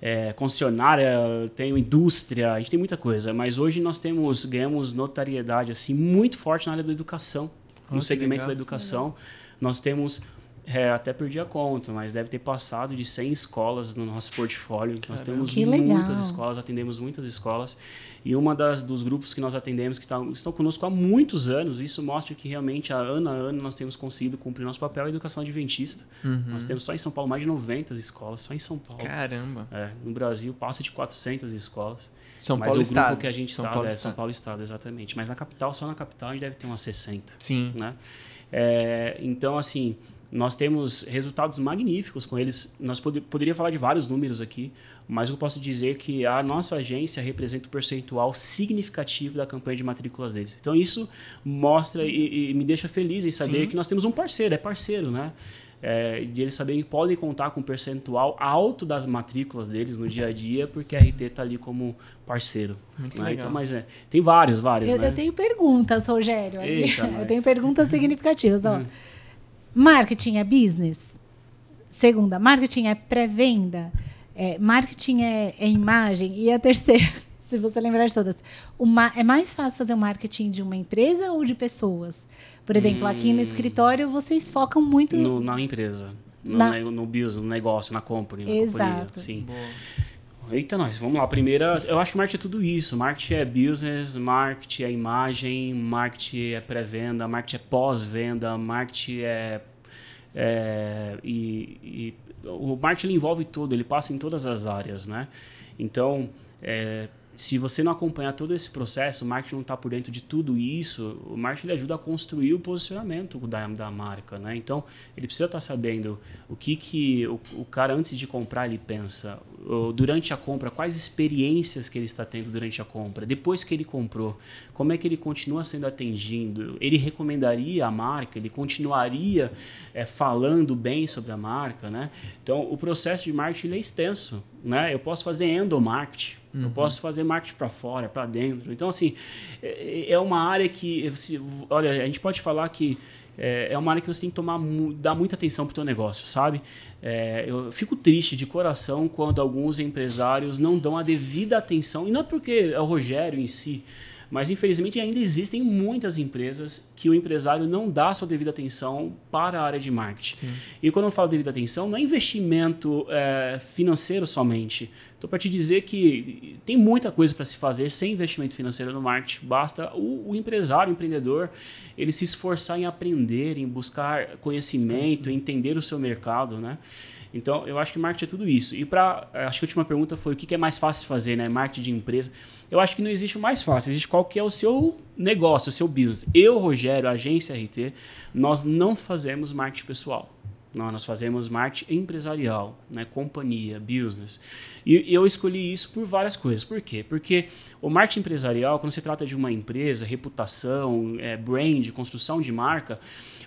[SPEAKER 4] é, concessionária, tenho indústria, a gente tem muita coisa. Mas hoje nós temos ganhamos notariedade assim muito forte na área da educação, no segmento da educação. Nós temos, é, até perdi a conta, mas deve ter passado de 100 escolas no nosso portfólio. Caramba. Nós temos
[SPEAKER 1] que
[SPEAKER 4] muitas
[SPEAKER 1] legal.
[SPEAKER 4] escolas, atendemos muitas escolas. E uma das dos grupos que nós atendemos que tá, estão conosco há muitos anos, isso mostra que realmente, ano a ano, nós temos conseguido cumprir nosso papel em educação adventista. Uhum. Nós temos só em São Paulo mais de 90 escolas, só em São Paulo.
[SPEAKER 3] Caramba!
[SPEAKER 4] É, no Brasil passa de 400 escolas.
[SPEAKER 3] São
[SPEAKER 4] mas
[SPEAKER 3] Paulo
[SPEAKER 4] o grupo
[SPEAKER 3] Estado.
[SPEAKER 4] que a gente
[SPEAKER 3] São
[SPEAKER 4] está
[SPEAKER 3] Paulo
[SPEAKER 4] é
[SPEAKER 3] Estado.
[SPEAKER 4] São Paulo Estado, exatamente. Mas na capital, só na capital, a gente deve ter umas 60.
[SPEAKER 3] Sim.
[SPEAKER 4] Né? É, então, assim, nós temos resultados magníficos com eles. Nós pod poderia falar de vários números aqui, mas eu posso dizer que a nossa agência representa um percentual significativo da campanha de matrículas deles. Então, isso mostra e, e me deixa feliz em saber
[SPEAKER 3] Sim.
[SPEAKER 4] que nós temos um parceiro, é parceiro, né? É, de eles saberem que podem contar com um percentual alto das matrículas deles no dia a dia, porque a RT está ali como parceiro. Né? Então, mas é, tem vários, vários,
[SPEAKER 1] Eu,
[SPEAKER 4] né?
[SPEAKER 1] eu tenho perguntas, Rogério.
[SPEAKER 4] Eita, *laughs*
[SPEAKER 1] eu tenho perguntas *laughs* significativas. Ó. Marketing é business? Segunda, marketing é pré-venda? É, marketing é, é imagem? E a terceira, *laughs* se você lembrar de todas, o ma- é mais fácil fazer o marketing de uma empresa ou de pessoas? Por exemplo, aqui no escritório vocês focam muito
[SPEAKER 4] no, na empresa, no,
[SPEAKER 1] Na-
[SPEAKER 4] no business, no negócio, na company, na
[SPEAKER 1] Exato.
[SPEAKER 4] Sim.
[SPEAKER 3] Boa.
[SPEAKER 4] Eita, nós, vamos lá. Primeira, eu acho que marketing é tudo isso. Marketing é business, marketing é imagem, marketing é pré-venda, marketing é pós-venda, marketing é. é e, e o marketing ele envolve tudo, ele passa em todas as áreas, né? Então, é, se você não acompanhar todo esse processo, o marketing não está por dentro de tudo isso, o marketing ajuda a construir o posicionamento da, da marca, né? Então, ele precisa estar sabendo o que, que o, o cara, antes de comprar, ele pensa, durante a compra, quais experiências que ele está tendo durante a compra, depois que ele comprou, como é que ele continua sendo atendido, ele recomendaria a marca, ele continuaria eh, falando bem sobre a marca, né? Então, o processo de marketing é extenso, né? Eu posso fazer endomarketing, eu posso fazer marketing para fora, para dentro. Então, assim, é é uma área que, se- olha, a gente pode falar que é é uma área que você tem que tomar, dar muita atenção para o teu negócio, sabe? É, eu fico triste de coração quando alguns empresários não dão a devida atenção, e não é porque é o Rogério em si, mas infelizmente ainda existem muitas empresas que o empresário não dá sua devida atenção para a área de marketing. E quando eu falo devida atenção, não é investimento é, financeiro somente. Estou para te dizer que tem muita coisa para se fazer sem investimento financeiro no marketing. Basta o, o empresário, o empreendedor, ele se esforçar em aprender, em buscar conhecimento, em entender o seu mercado, né? Então, eu acho que marketing é tudo isso. E para, acho que a última pergunta foi o que é mais fácil fazer, né? Marketing de empresa. Eu acho que não existe o mais fácil, existe qual que é o seu negócio, o seu business. Eu, Rogério, agência RT, nós não fazemos marketing pessoal. Nós fazemos marketing empresarial, né? companhia, business. E, e eu escolhi isso por várias coisas. Por quê? Porque o marketing empresarial, quando se trata de uma empresa, reputação, é, brand, construção de marca,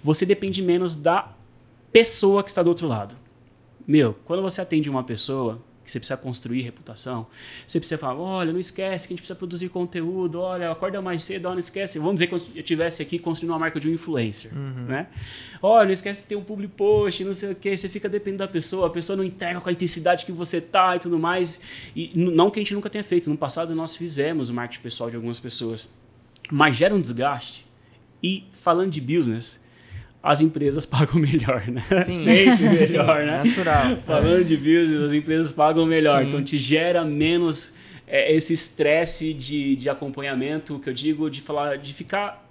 [SPEAKER 4] você depende menos da pessoa que está do outro lado. Meu, quando você atende uma pessoa que você precisa construir reputação, você precisa falar, olha, não esquece que a gente precisa produzir conteúdo, olha, acorda mais cedo, olha, não esquece. Vamos dizer que eu estivesse aqui construindo uma marca de um influencer, né? Olha, não esquece de ter um public post, não sei o que, você fica dependendo da pessoa, a pessoa não entrega com a intensidade que você tá e tudo mais. E não que a gente nunca tenha feito, no passado nós fizemos o marketing pessoal de algumas pessoas, mas gera um desgaste. E falando de business, as empresas *laughs* pagam melhor, né?
[SPEAKER 3] Sim.
[SPEAKER 4] Sempre melhor,
[SPEAKER 3] Sim,
[SPEAKER 4] né?
[SPEAKER 3] natural.
[SPEAKER 4] Falando de business, as empresas pagam melhor.
[SPEAKER 3] Sim.
[SPEAKER 4] Então te gera menos é, esse estresse de, de acompanhamento, que eu digo, de falar, de ficar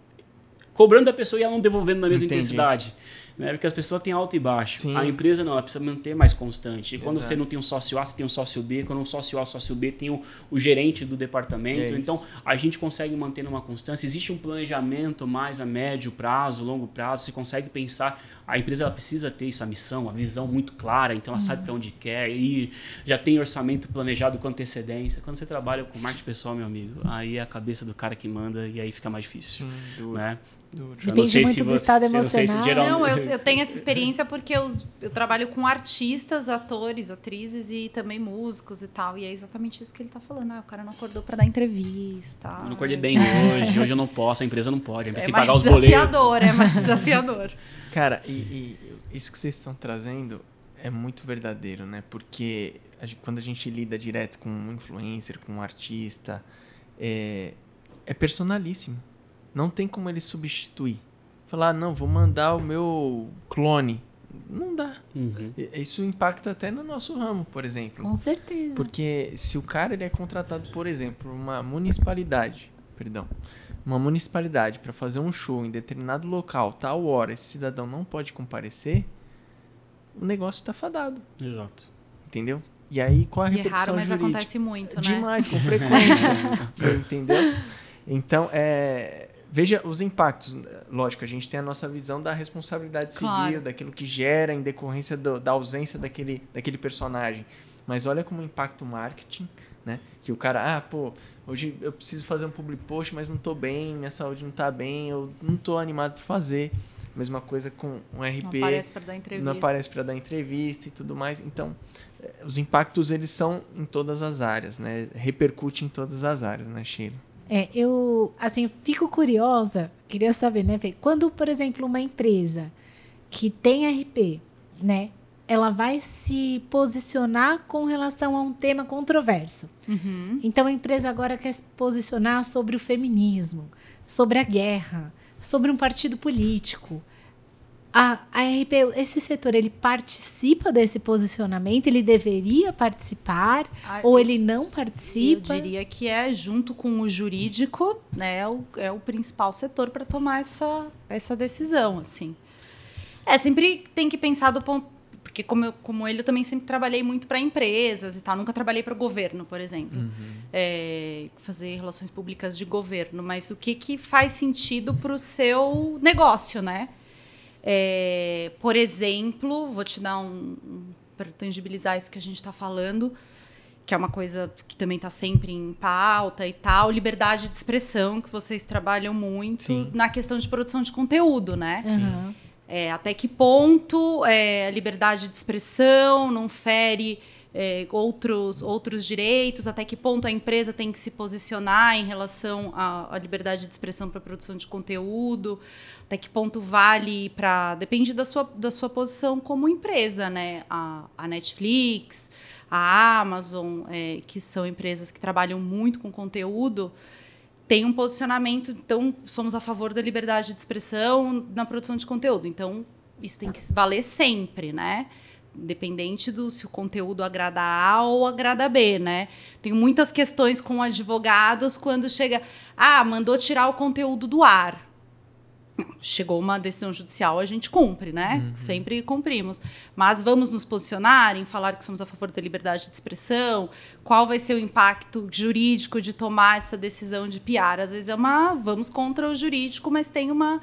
[SPEAKER 4] cobrando da pessoa e ela não devolvendo na mesma
[SPEAKER 3] Entendi.
[SPEAKER 4] intensidade. Né? Porque as pessoas têm alto e baixo.
[SPEAKER 3] Sim.
[SPEAKER 4] A empresa não, ela precisa manter mais constante. E quando
[SPEAKER 3] Exato.
[SPEAKER 4] você não tem um sócio A, você tem um sócio B. Quando um sócio A, sócio B, tem o, o gerente do
[SPEAKER 3] É
[SPEAKER 4] departamento.
[SPEAKER 3] isso.
[SPEAKER 4] então, a gente consegue manter uma constância. Existe um planejamento mais a médio prazo, longo prazo. Você consegue pensar. A empresa ela precisa ter isso, a missão, a visão muito clara. Então, ela sabe para onde quer ir. Já tem orçamento planejado com antecedência. Quando você trabalha com marketing pessoal, meu amigo, aí é a cabeça do cara que manda e aí fica mais difícil.
[SPEAKER 3] Hum,
[SPEAKER 4] Né?
[SPEAKER 3] Duro.
[SPEAKER 4] Eu
[SPEAKER 1] Depende muito do
[SPEAKER 4] vo-
[SPEAKER 1] estado
[SPEAKER 4] se- eu não sei se
[SPEAKER 1] emocional.
[SPEAKER 4] geral-
[SPEAKER 2] Não, eu, *laughs* eu tenho essa experiência porque eu, eu trabalho com artistas, atores, atrizes e também músicos e tal. E é exatamente isso que ele tá falando. Ah, o cara não acordou pra dar entrevista.
[SPEAKER 4] Eu não acordei bem hoje, hoje eu não posso, a empresa não pode, a empresa
[SPEAKER 2] É
[SPEAKER 4] tem que
[SPEAKER 2] mais
[SPEAKER 4] pagar os boletos.
[SPEAKER 2] desafiador, é mais *laughs* desafiador.
[SPEAKER 3] Cara, e, e isso que vocês estão trazendo é muito verdadeiro, né? Porque a gente- quando a gente lida direto com um influencer, com um artista, é, é personalíssimo. Não tem como ele substituir. Falar, "Ah, não, vou mandar o meu clone. Não dá.
[SPEAKER 4] Uhum.
[SPEAKER 3] E- Isso impacta até no nosso ramo, por exemplo.
[SPEAKER 1] Com certeza.
[SPEAKER 3] Porque se o cara ele é contratado, por exemplo, por uma municipalidade, perdão, uma municipalidade para fazer um show em determinado local, tal hora, esse cidadão não pode comparecer, o negócio está fadado,
[SPEAKER 4] Exato.
[SPEAKER 3] entendeu? E aí qual a
[SPEAKER 2] E é
[SPEAKER 3] repercussão
[SPEAKER 2] raro, mas
[SPEAKER 3] jurídica?
[SPEAKER 2] acontece muito, né?
[SPEAKER 3] Demais, com frequência, *laughs* entendeu? Então, é, veja os impactos. Lógico, a gente tem a nossa visão da responsabilidade civil,
[SPEAKER 2] Claro.
[SPEAKER 3] daquilo que gera em decorrência do- da ausência daquele, daquele personagem. Mas olha como impacta o marketing, né? Que o cara, ah, pô, hoje eu preciso fazer um public post, mas não tô bem, minha saúde não tá bem, eu não tô animado para fazer. Mesma coisa com um RP
[SPEAKER 2] Não aparece pra dar entrevista.
[SPEAKER 3] não aparece para dar entrevista e tudo mais. Então, eh, os impactos eles são em todas as áreas, né? Repercute em todas as áreas, né, Sheila?
[SPEAKER 1] É, eu, assim, fico curiosa, queria saber, né, Fê? Quando, por exemplo, uma empresa que tem RP, né, ela vai se posicionar com relação a um tema controverso.
[SPEAKER 2] Uhum.
[SPEAKER 1] Então, a empresa agora quer se posicionar sobre o feminismo, sobre a guerra, sobre um partido político. A, a RP, esse setor, ele participa desse posicionamento? Ele deveria participar?
[SPEAKER 2] Ah,
[SPEAKER 1] ou
[SPEAKER 2] eu-
[SPEAKER 1] ele não
[SPEAKER 2] Eu
[SPEAKER 1] participa?
[SPEAKER 2] diria que é, junto com o jurídico, né, é o, é o principal setor para tomar essa, essa decisão, assim. É, sempre tem que pensar do ponto... Porque como, eu, como ele, eu também sempre trabalhei muito para empresas e tal. Nunca trabalhei para o governo, por exemplo. É, fazer relações públicas de governo. Mas o que, que faz sentido para o seu negócio, né? É, por exemplo, vou te dar um... um para tangibilizar isso que a gente está falando que é uma coisa que também está sempre em pauta e tal, liberdade de expressão, que vocês trabalham muito
[SPEAKER 3] Sim.
[SPEAKER 2] na questão de produção de conteúdo, né?
[SPEAKER 1] Aham.
[SPEAKER 2] É, até que ponto é, a liberdade de expressão não fere é, outros, outros direitos, até que ponto a empresa tem que se posicionar em relação à, à liberdade de expressão para produção de conteúdo, até que ponto vale para. Depende da sua, da sua posição como empresa, né? A, a Netflix, a Amazon, é, que são empresas que trabalham muito com conteúdo, tem um posicionamento, então somos a favor da liberdade de expressão na produção de conteúdo. Então, isso tem que valer sempre, né? Independente do se o conteúdo agrada A ou agrada B, né? Tenho muitas questões com advogados quando chega, ah, mandou tirar o conteúdo do ar. Chegou uma decisão judicial, a gente cumpre, né? Sempre cumprimos. Mas vamos nos posicionar em falar que somos a favor da liberdade de expressão? Qual vai ser o impacto jurídico de tomar essa decisão de piar? Às vezes é uma. Vamos contra o jurídico, mas tem uma,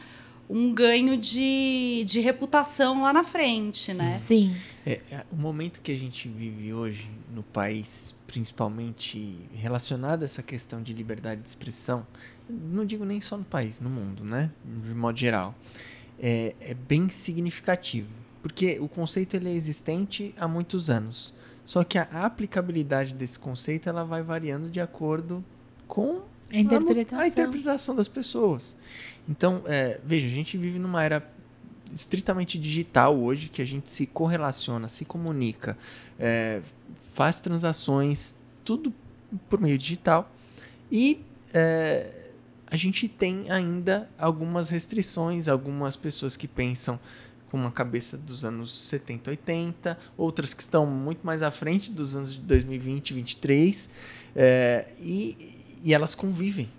[SPEAKER 2] um ganho de, de reputação lá na frente, né?
[SPEAKER 1] Sim.
[SPEAKER 3] É, é, o momento que a gente vive hoje no país, principalmente relacionado a essa questão de liberdade de expressão, não digo nem só no país, no mundo, né? De modo geral, é, é bem significativo. Porque o conceito ele é existente há muitos anos. Só que a aplicabilidade desse conceito ela vai variando de acordo com
[SPEAKER 1] A interpretação.
[SPEAKER 3] a interpretação das pessoas. Então, é, veja, a gente vive numa era estritamente digital hoje, que a gente se correlaciona, se comunica, é, faz transações, tudo por meio digital. E é, a gente tem ainda algumas restrições, algumas pessoas que pensam com uma cabeça dos anos 70, 80, outras que estão muito mais à frente dos anos de 2020, 2023, é, e, e elas convivem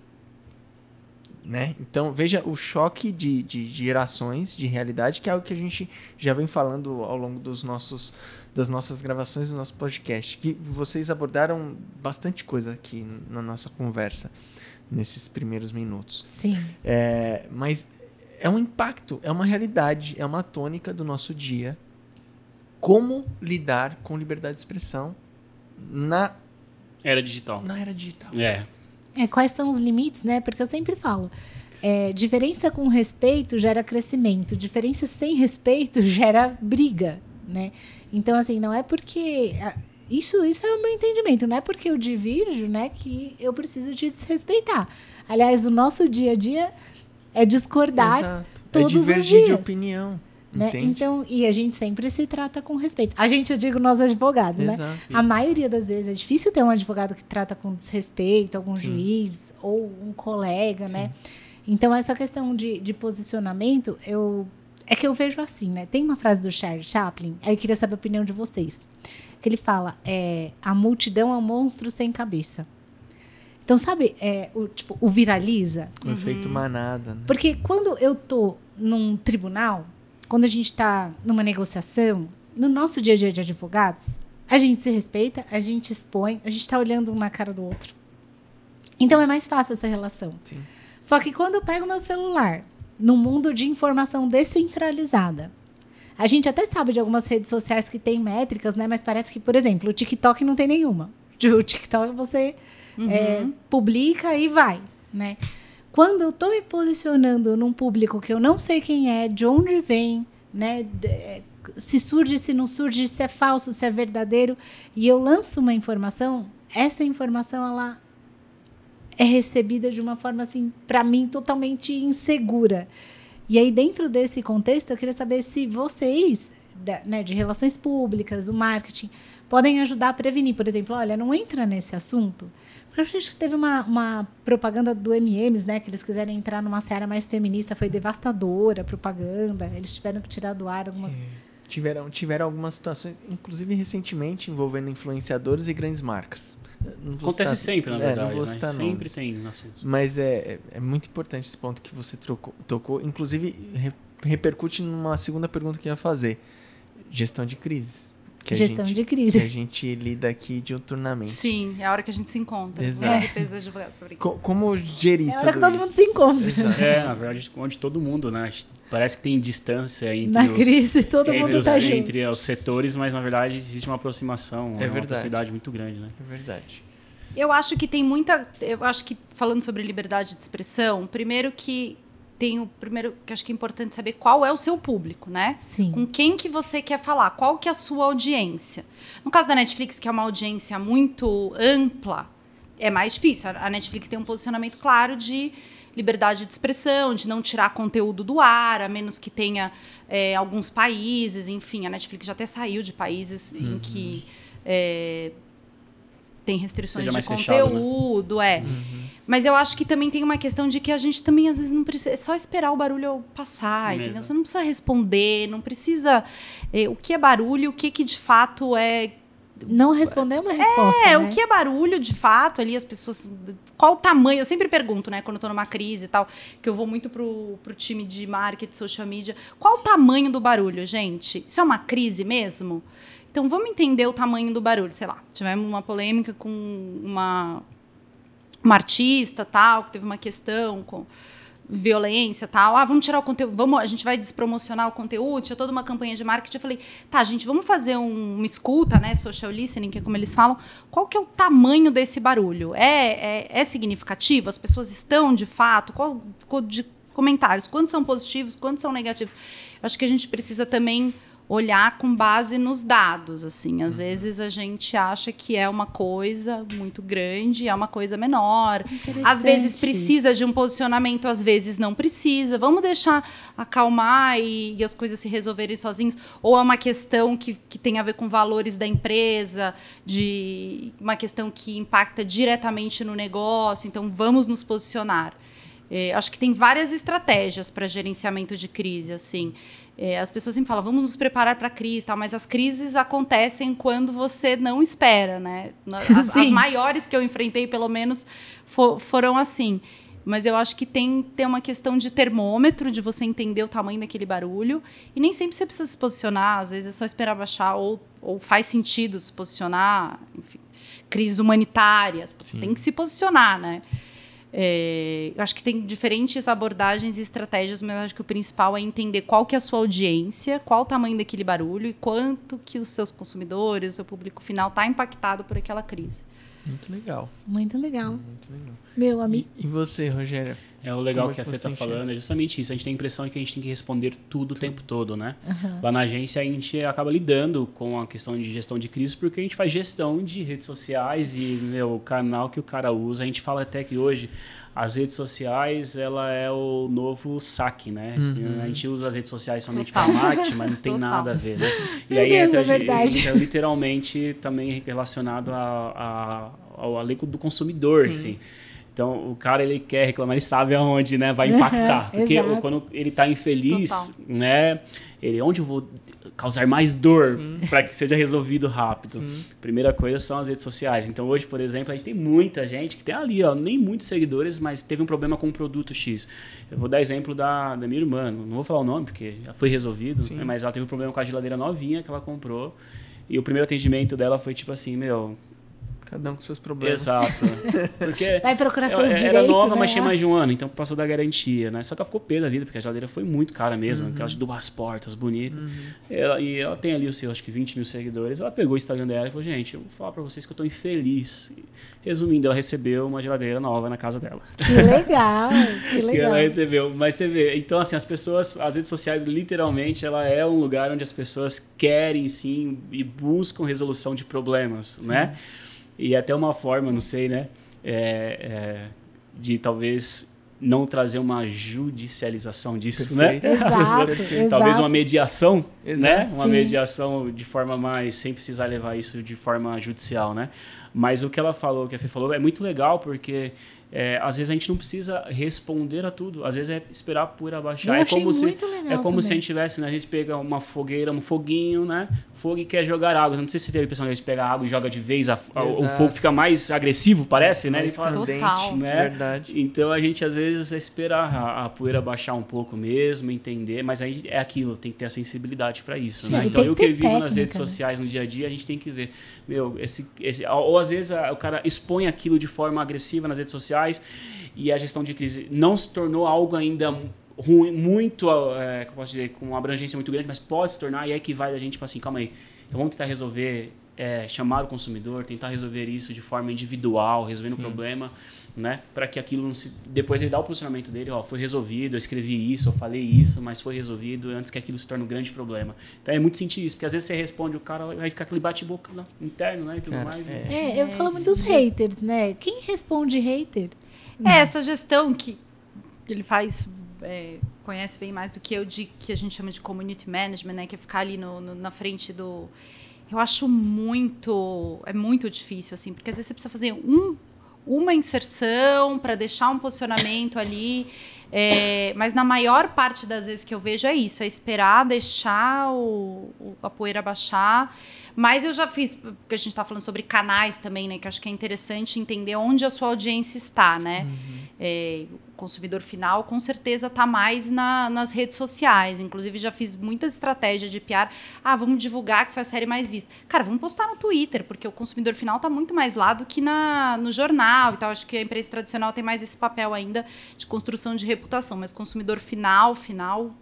[SPEAKER 3] Né? Então, veja o choque de, de gerações, de realidade, que é algo que a gente já vem falando ao longo dos nossos, das nossas gravações do nosso podcast. Que vocês abordaram bastante coisa aqui na nossa conversa, nesses primeiros minutos.
[SPEAKER 1] Sim.
[SPEAKER 3] É, mas é um impacto, é uma realidade, é uma tônica do nosso dia. Como lidar com liberdade de expressão na,
[SPEAKER 4] Era digital.
[SPEAKER 3] na era digital.
[SPEAKER 4] É.
[SPEAKER 1] É, quais são os limites, né? Porque eu sempre falo, é, diferença com respeito gera crescimento, diferença sem respeito *laughs* gera briga, né? Então, assim, não é porque... Isso, isso é o meu entendimento, não é porque eu divirjo, né, que eu preciso te desrespeitar. Aliás, o nosso dia a dia é discordar,
[SPEAKER 3] Exato.
[SPEAKER 1] todos
[SPEAKER 3] é
[SPEAKER 1] os
[SPEAKER 3] divergir de
[SPEAKER 1] dias.
[SPEAKER 3] opinião.
[SPEAKER 1] Né? Então, e a gente sempre se trata com respeito. A gente, eu digo nós advogados, né?
[SPEAKER 3] Exato.
[SPEAKER 1] A maioria das vezes é difícil ter um advogado que trata com desrespeito, algum
[SPEAKER 3] Sim.
[SPEAKER 1] juiz ou um colega, né? Então, essa questão de, de posicionamento, eu é que eu vejo assim, né? Tem uma frase do Charles Chaplin, aí eu queria saber a opinião de vocês. Que ele fala: é, a multidão é um monstro sem cabeça. Então, sabe, é, o, tipo, o viraliza?
[SPEAKER 3] O efeito manada, né?
[SPEAKER 1] Porque quando eu tô num tribunal, quando a gente está numa negociação, no nosso dia a dia de advogados, a gente se respeita, a gente expõe, a gente está olhando um na cara do outro. Então é mais fácil essa relação.
[SPEAKER 3] Sim.
[SPEAKER 1] Só que quando eu pego meu celular, no mundo de informação descentralizada, a gente até sabe de algumas redes sociais que tem métricas, né? Mas parece que, por exemplo, o TikTok não tem nenhuma. *laughs* O TikTok você é, publica e vai, né? Quando eu tô me posicionando num público que eu não sei quem é, de onde vem, né? é, se surge, se não surge, se é falso, se é verdadeiro, e eu lanço uma informação, essa informação ela é recebida de uma forma assim, para mim totalmente insegura. E aí dentro desse contexto, eu queria saber se vocês, da- né, de relações públicas, o marketing, podem ajudar a prevenir, por exemplo, olha, não entra nesse assunto. Porque a gente teve uma, uma propaganda do MMs, né? Que eles quiserem entrar numa seara mais feminista, foi devastadora a propaganda. Eles tiveram que tirar do ar alguma
[SPEAKER 3] Tiveram, tiveram algumas situações, inclusive recentemente, envolvendo influenciadores e grandes marcas.
[SPEAKER 4] Acontece
[SPEAKER 3] citar-
[SPEAKER 4] sempre, na
[SPEAKER 3] é,
[SPEAKER 4] verdade.
[SPEAKER 3] não vou citar
[SPEAKER 4] Sempre
[SPEAKER 3] nomes.
[SPEAKER 4] tem assuntos.
[SPEAKER 3] Mas é, é, é muito importante esse ponto que você trocou, tocou. Inclusive, re- repercute numa segunda pergunta que eu ia fazer. Gestão de crises. Que a
[SPEAKER 1] gestão
[SPEAKER 3] gente-
[SPEAKER 1] de
[SPEAKER 3] Que a
[SPEAKER 1] crise.
[SPEAKER 3] gente lida aqui diuturnamente.
[SPEAKER 2] Sim, é a hora que a gente se encontra.
[SPEAKER 3] Exato.
[SPEAKER 2] É.
[SPEAKER 3] Co- como gerir
[SPEAKER 1] É a hora que todo
[SPEAKER 3] isso?
[SPEAKER 1] mundo se encontra.
[SPEAKER 3] Exato.
[SPEAKER 4] É, na verdade, onde todo mundo, né? Parece que tem distância entre
[SPEAKER 1] Na
[SPEAKER 4] os,
[SPEAKER 1] crise, todo
[SPEAKER 4] entre,
[SPEAKER 1] mundo
[SPEAKER 4] os,
[SPEAKER 1] tá junto.
[SPEAKER 4] entre os setores, mas na verdade existe uma aproximação,
[SPEAKER 3] É
[SPEAKER 4] uma
[SPEAKER 3] verdade.
[SPEAKER 4] proximidade muito grande, né?
[SPEAKER 3] É verdade.
[SPEAKER 2] Eu acho que tem muita. Eu acho que falando sobre liberdade de expressão, primeiro que tem o primeiro que acho que é importante saber qual é o seu público, né?
[SPEAKER 1] Sim.
[SPEAKER 2] Com quem que você quer falar? Qual que é a sua audiência? No caso da Netflix, que é uma audiência muito ampla, é mais difícil. A Netflix tem um posicionamento claro de liberdade de expressão, de não tirar conteúdo do ar, a menos que tenha é, alguns países, enfim. A Netflix já até saiu de países em que é, tem restrições
[SPEAKER 4] Seja
[SPEAKER 2] de
[SPEAKER 4] mais fechado, né?
[SPEAKER 2] conteúdo, é. Mas eu acho que também tem uma questão de que a gente também às vezes não precisa. É só esperar o barulho passar,
[SPEAKER 4] Mesmo.
[SPEAKER 2] entendeu? Você não precisa responder, não precisa. é, o que é barulho, o que, que de fato é.
[SPEAKER 1] Não responder é uma resposta.
[SPEAKER 2] É,
[SPEAKER 1] né?
[SPEAKER 2] o que é barulho de fato ali, as pessoas. Qual o tamanho? Eu sempre pergunto, né, quando eu tô numa crise e tal, que eu vou muito pro, pro time de marketing, social media. Qual o tamanho do barulho, gente? Isso é uma crise mesmo? Então vamos entender o tamanho do barulho. Sei lá, tivemos uma polêmica com uma uma artista tal, que teve uma questão com violência tal. Ah, vamos tirar o conteúdo, vamos, a gente vai despromocionar o conteúdo, tinha toda uma campanha de marketing. Eu falei, tá, gente, vamos fazer um- uma escuta, né? Social listening, que é como eles falam. Qual que é o tamanho desse barulho? É, é, é significativo? As pessoas estão de fato? Qual, de comentários? Quantos são positivos? Quantos são negativos? Acho que a gente precisa também olhar com base nos dados, assim. Às vezes a gente acha que é uma coisa muito grande, é uma coisa menor. Às vezes precisa de um posicionamento, às vezes não precisa. Vamos deixar acalmar e, e as coisas se resolverem sozinhos. Ou é uma questão que, que tem a ver com valores da empresa, de uma questão que impacta diretamente no negócio. Então, vamos nos posicionar. É, acho que tem várias estratégias para gerenciamento de crise, assim. É, as pessoas sempre falam, vamos nos preparar para a crise, tal, mas as crises acontecem quando você não espera, né? *laughs* As, as maiores que eu enfrentei, pelo menos, fo- foram assim. mas eu acho que tem, tem uma questão de termômetro, de você entender o tamanho daquele barulho. E nem sempre você precisa se posicionar, às vezes é só esperar baixar, ou, ou faz sentido se posicionar, enfim. Crises humanitárias, você Sim. tem que se posicionar, né? É, eu acho que tem diferentes abordagens e estratégias, mas acho que o principal é entender qual que é a sua audiência, qual o tamanho daquele barulho e quanto que os seus consumidores, o seu público final está impactado por aquela crise.
[SPEAKER 3] Muito legal.
[SPEAKER 1] Muito legal.
[SPEAKER 3] Muito legal.
[SPEAKER 1] Meu amigo.
[SPEAKER 3] E, e você, Rogério?
[SPEAKER 4] É o legal Como é que a Fê está falando, é justamente isso. A gente tem a impressão que a gente tem que responder tudo o tempo todo, né? Uhum. Lá na agência a gente acaba lidando com a questão de gestão de crise porque a gente faz gestão de redes sociais e meu, o canal que o cara usa. A gente fala até que hoje as redes sociais ela é o novo saque, né? Uhum. A gente usa as redes sociais somente para marketing, mas não tem Total. nada a ver, né? *laughs* E
[SPEAKER 1] Meu
[SPEAKER 4] aí
[SPEAKER 1] Deus,
[SPEAKER 4] entra,
[SPEAKER 1] é verdade.
[SPEAKER 4] entra literalmente também relacionado a, a, ao elenco do consumidor, Sim. assim. Então, o cara, ele quer reclamar, ele sabe aonde, né, vai *laughs* impactar. Uhum, porque exato. quando ele está infeliz, Total. né, ele, onde eu vou causar mais dor para que seja resolvido rápido? Sim. Primeira coisa são as redes sociais. Então, hoje, por exemplo, a gente tem muita gente que tem ali, ó, nem muitos seguidores, mas teve um problema com um produto X. Eu vou dar exemplo da, da minha irmã, não vou falar o nome, porque já foi resolvido, né, mas ela teve um problema com a geladeira novinha que ela comprou. E o primeiro atendimento dela foi tipo assim, meu,
[SPEAKER 3] Cada um com seus problemas.
[SPEAKER 4] Exato. *laughs* Porque
[SPEAKER 1] Vai procurar seus
[SPEAKER 4] era
[SPEAKER 1] direitos.
[SPEAKER 4] Era nova,
[SPEAKER 1] né?
[SPEAKER 4] mas tinha mais de um ano, então passou da garantia, né? Só que ela ficou pé da vida, porque a geladeira foi muito cara mesmo, uhum. aquelas duas portas bonitas. Uhum. Ela, e ela tem ali o seu, acho que 20 mil seguidores. Ela pegou o Instagram dela e falou: gente, eu vou falar pra vocês que eu tô infeliz. Resumindo, ela recebeu uma geladeira nova na casa dela.
[SPEAKER 1] Que legal, que legal. *laughs*
[SPEAKER 4] e ela recebeu. Mas você vê, então assim, as pessoas, as redes sociais, literalmente, ela é um lugar onde as pessoas querem sim e buscam resolução de problemas, sim. né? E até uma forma, não sei, né? É, é, de talvez não trazer uma judicialização disso,
[SPEAKER 1] Perfeito. *laughs*
[SPEAKER 4] né?
[SPEAKER 1] Exato,
[SPEAKER 4] vezes, talvez uma mediação,
[SPEAKER 3] Exato,
[SPEAKER 4] né? Uma mediação de forma mais sem precisar levar isso de forma judicial, né? Mas o que ela falou, o que a Fê falou, é muito legal porque é, às vezes a gente não precisa responder a tudo, às vezes é esperar por abaixar.
[SPEAKER 1] Eu
[SPEAKER 4] é como se é como
[SPEAKER 1] também.
[SPEAKER 4] se a gente tivesse, né? A gente pega uma fogueira, um foguinho, né? Fogo e quer jogar água. Não sei se você teve a impressão a gente pega água e joga de vez, a, a, o fogo fica mais agressivo, parece, né?
[SPEAKER 3] Mais
[SPEAKER 4] fala,
[SPEAKER 3] candente,
[SPEAKER 4] né?
[SPEAKER 3] Verdade.
[SPEAKER 4] Então a gente às vezes é esperar a, a poeira baixar um pouco mesmo, entender, mas aí é aquilo, tem que ter a sensibilidade para isso,
[SPEAKER 1] Sim,
[SPEAKER 4] né? Então eu que vivo
[SPEAKER 1] técnica,
[SPEAKER 4] nas redes
[SPEAKER 1] né?
[SPEAKER 4] sociais no dia a dia, a gente tem que ver, meu, esse, esse ou às vezes a, o cara expõe aquilo de forma agressiva nas redes sociais e a gestão de crise não se tornou algo ainda ruim, muito, é, que eu posso dizer, com uma abrangência muito grande, mas pode se tornar, e é que vai da gente, tipo assim, calma aí, então vamos tentar resolver, é, chamar o consumidor, tentar resolver isso de forma individual, resolvendo o problema, né, para que aquilo não se, depois ele dá o posicionamento dele, ó, foi resolvido, eu escrevi isso, eu falei isso, mas foi resolvido antes que aquilo se torne um grande problema. Então é muito sentir isso, porque às vezes você responde, o cara vai ficar aquele bate-boca interno, né, e tudo
[SPEAKER 3] Cara,
[SPEAKER 4] mais. né?
[SPEAKER 1] É, eu falo muito dos haters, né? Quem responde hater?
[SPEAKER 2] É, essa gestão que ele faz, é, conhece bem mais do que eu, de que a gente chama de community management, né? Que é ficar ali no, no- na frente do. Eu acho muito. É muito difícil, assim, porque às vezes você precisa fazer um, uma inserção para deixar um posicionamento ali. é, mas na maior parte das vezes que eu vejo é isso, é esperar deixar o, o- a poeira baixar. Mas eu já fiz, porque a gente está falando sobre canais também, né? Que acho que é interessante entender onde a sua audiência está, né? É, o consumidor final com certeza está mais na- nas redes sociais. Inclusive, já fiz muitas estratégias de PR. Ah, vamos divulgar que foi a série mais vista. Cara, vamos postar no Twitter, porque o consumidor final está muito mais lá do que na, no jornal e tal. Acho que a empresa tradicional tem mais esse papel ainda de construção de reputação. Mas consumidor final, final,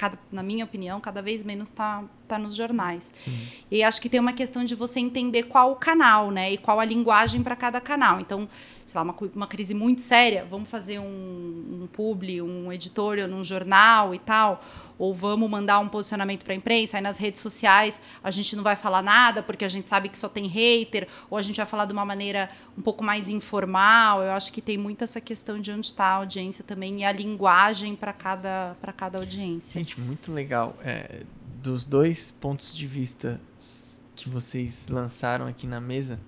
[SPEAKER 2] cada- na minha opinião, cada vez menos está tá nos jornais. E acho que tem uma questão de você entender qual o canal, né? E qual a linguagem para cada canal. Então, sei lá, uma, uma crise muito séria, vamos fazer um, um publi, um editorial num jornal e tal, ou vamos mandar um posicionamento para a imprensa, aí nas redes sociais a gente não vai falar nada porque a gente sabe que só tem hater, ou a gente vai falar de uma maneira um pouco mais informal. Eu acho que tem muito essa questão de onde está a audiência também e a linguagem para cada, cada audiência.
[SPEAKER 3] Gente, muito legal. É, dos dois pontos de vista que vocês lançaram aqui na mesa,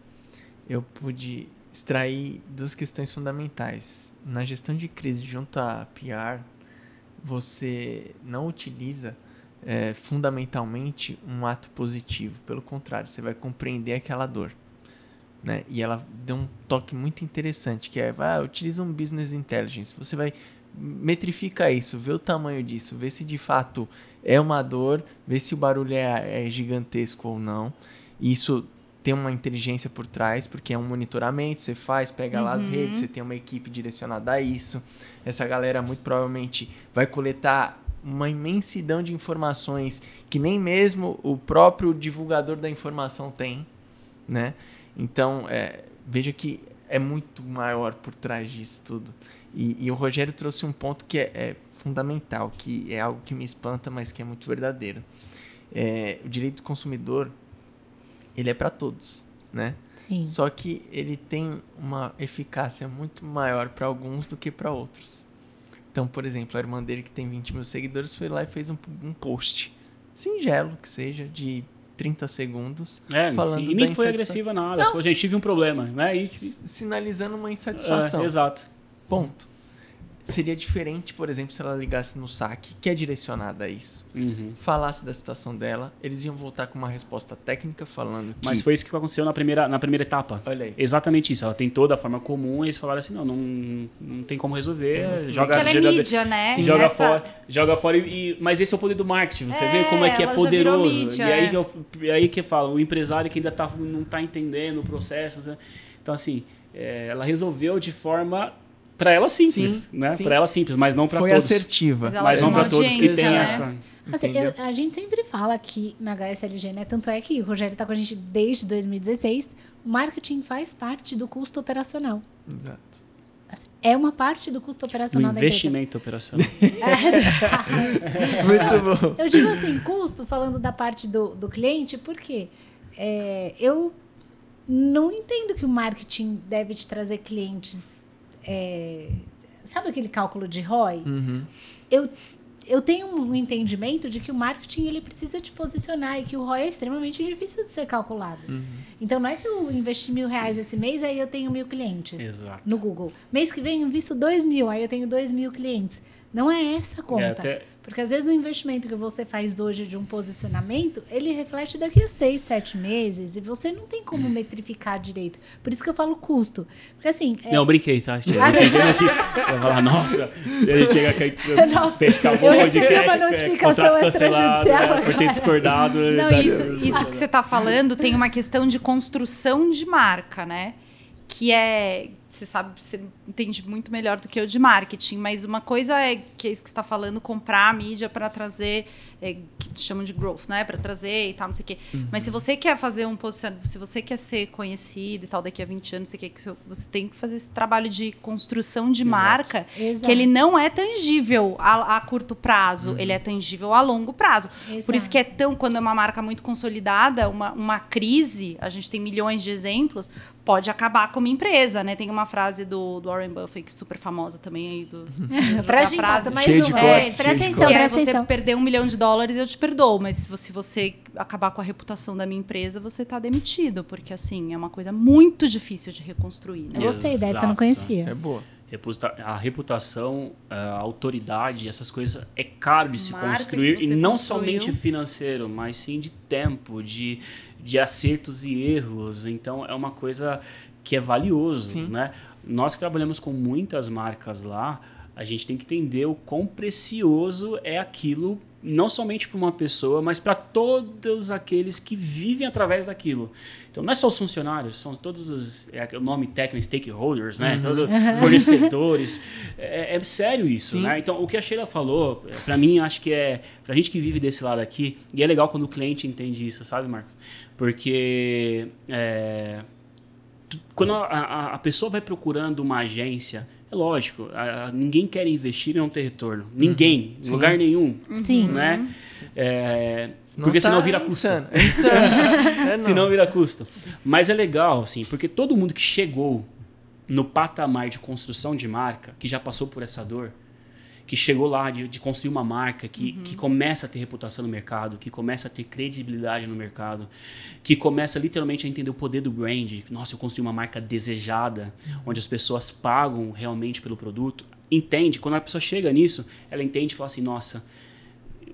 [SPEAKER 3] eu pude extrair duas questões fundamentais. Na gestão de crise junto à PR, você não utiliza é, fundamentalmente um ato positivo. Pelo contrário, você vai compreender aquela dor. né? E ela deu um toque muito interessante, que é, ah, utiliza um business intelligence. Você vai metrifica isso, vê o tamanho disso, vê se de fato é uma dor, vê se o barulho é, é gigantesco ou não. Isso tem uma inteligência por trás, porque é um monitoramento, você faz, pega uhum. lá as redes, você tem uma equipe direcionada a isso. Essa galera muito provavelmente vai coletar uma imensidão de informações que nem mesmo o próprio divulgador da informação tem, né? Então, é, veja que é muito maior por trás disso tudo. E, e o Rogério trouxe um ponto que é, é, fundamental, que é algo que me espanta, mas que é muito verdadeiro. É, o direito do consumidor, ele é para todos, né?
[SPEAKER 1] Sim.
[SPEAKER 3] Só que ele tem uma eficácia muito maior para alguns do que para outros. Então, por exemplo, a irmã dele que tem 20 mil seguidores foi lá e fez um, um post singelo, que seja, de 30 segundos.
[SPEAKER 4] É, falando sim, e nem foi agressiva nada. Não. Gente, tive um problema. Né? E...
[SPEAKER 3] Sinalizando uma insatisfação.
[SPEAKER 4] É, exato.
[SPEAKER 3] Ponto seria diferente, por exemplo, se ela ligasse no saque, que é direcionada a isso,
[SPEAKER 4] uhum.
[SPEAKER 3] falasse da situação dela, eles iam voltar com uma resposta técnica falando que...
[SPEAKER 4] Mas foi isso que aconteceu na primeira, na primeira etapa.
[SPEAKER 3] Olha aí.
[SPEAKER 4] Exatamente isso. Ela tentou da forma comum e eles falaram assim, não, não, não tem como resolver, é joga...
[SPEAKER 2] Ela é mídia, né?
[SPEAKER 4] Sim, joga, Essa... fora, joga fora e, Mas esse é o poder do marketing, você é, vê como é que é poderoso. Mídia, e aí, é. que eu, e aí que eu falo, o empresário que ainda tá, não está entendendo o processo... Né? Então, assim, é, ela resolveu de forma para ela simples, sim, né? Para ela simples, mas não para todos.
[SPEAKER 3] Foi assertiva.
[SPEAKER 4] Mas, mas não para todos que tem né? essa.
[SPEAKER 1] Assim, eu, a gente sempre fala aqui na HSLG, né? Tanto é que o Rogério está com a gente desde 2016. O marketing faz parte do custo operacional.
[SPEAKER 3] Exato.
[SPEAKER 1] Assim, é uma parte do custo operacional
[SPEAKER 4] do investimento operacional. *laughs*
[SPEAKER 3] Muito bom.
[SPEAKER 1] Eu digo assim, custo, falando da parte do, do cliente, porque é, eu não entendo que o marketing deve te trazer clientes é, sabe aquele cálculo de ROI?
[SPEAKER 3] Uhum.
[SPEAKER 1] Eu, eu tenho um entendimento de que o marketing ele precisa te posicionar e que o ROI é extremamente difícil de ser calculado.
[SPEAKER 3] Uhum.
[SPEAKER 1] Então não é que eu investi mil reais esse mês, aí eu tenho mil clientes
[SPEAKER 4] Exato.
[SPEAKER 1] no Google. Mês que vem eu invisto dois mil, aí eu tenho dois mil clientes. Não é essa a conta. É até... Porque às vezes o investimento que você faz hoje de um posicionamento, ele reflete daqui a seis, sete meses e você não tem como metrificar direito. Por isso que eu falo custo. Porque assim.
[SPEAKER 4] É... Não, brinquei, tá? *laughs* Eu vou falar, nossa, ele chega aqui, fechar
[SPEAKER 1] um monte de cash, uma notificação é, extrajudicial.
[SPEAKER 4] Por ter discordado.
[SPEAKER 2] Não, isso, isso que você está falando tem uma questão de construção de marca, né? Que é você sabe, você entende muito melhor do que eu de marketing, mas uma coisa é que é isso que está falando, comprar a mídia para trazer, é, que chamam de growth, né? Para trazer e tal, não sei o quê. Uhum. Mas se você quer fazer um posicionamento, se você quer ser conhecido e tal daqui a 20 anos, você, quer, você tem que fazer esse trabalho de construção de Exato. marca, Exato. que ele não é tangível a, a curto prazo, uhum. ele é tangível a longo prazo. Exato. Por isso que é tão, quando é uma marca muito consolidada, uma, uma crise, a gente tem milhões de exemplos, pode acabar como empresa, né? Tem uma frase do, do Warren Buffett, super famosa também aí. Do, *laughs*
[SPEAKER 1] pra gente, frase. mais cheio uma. É, presta atenção,
[SPEAKER 2] presta você atenção. perder um milhão de dólares, eu te perdoo. Mas se você, se você acabar com a reputação da minha empresa, você tá demitido. Porque, assim, é uma coisa muito difícil de reconstruir. Né?
[SPEAKER 1] Eu gostei dessa, eu não conhecia.
[SPEAKER 3] É boa.
[SPEAKER 4] A reputação, a autoridade, essas coisas é caro de se Marca construir. E não construiu. somente financeiro, mas sim de tempo, de, de acertos e erros. Então, é uma coisa que é valioso, Sim. né? Nós que trabalhamos com muitas marcas lá, a gente tem que entender o quão precioso é aquilo, não somente para uma pessoa, mas para todos aqueles que vivem através daquilo. Então, não é só os funcionários, são todos os. É o nome técnico, stakeholders, né? Uhum. Todos fornecedores. é, é, sério isso, Sim. né? Então, o que a Sheila falou, para mim, acho que é. Para a gente que vive desse lado aqui, e é legal quando o cliente entende isso, sabe, Marcos? Porque. É, quando a, a, a, pessoa vai procurando uma agência, é lógico, a, ninguém quer investir e não ter retorno. Ninguém, uhum. em lugar nenhum.
[SPEAKER 1] Sim.
[SPEAKER 4] Né?
[SPEAKER 1] Uhum.
[SPEAKER 4] É, senão porque tá senão vira custo. Insano. É *laughs* insano. é, senão vira custo. Mas é legal, assim, porque todo mundo que chegou no patamar de construção de marca, que já passou por essa dor, que chegou lá de, de construir uma marca, que, uhum. que começa a ter reputação no mercado, que começa a ter credibilidade no mercado, que começa literalmente a entender o poder do brand. Nossa, eu construí uma marca desejada, uhum. onde as pessoas pagam realmente pelo produto. Entende? Quando a pessoa chega nisso, ela entende e fala assim: nossa,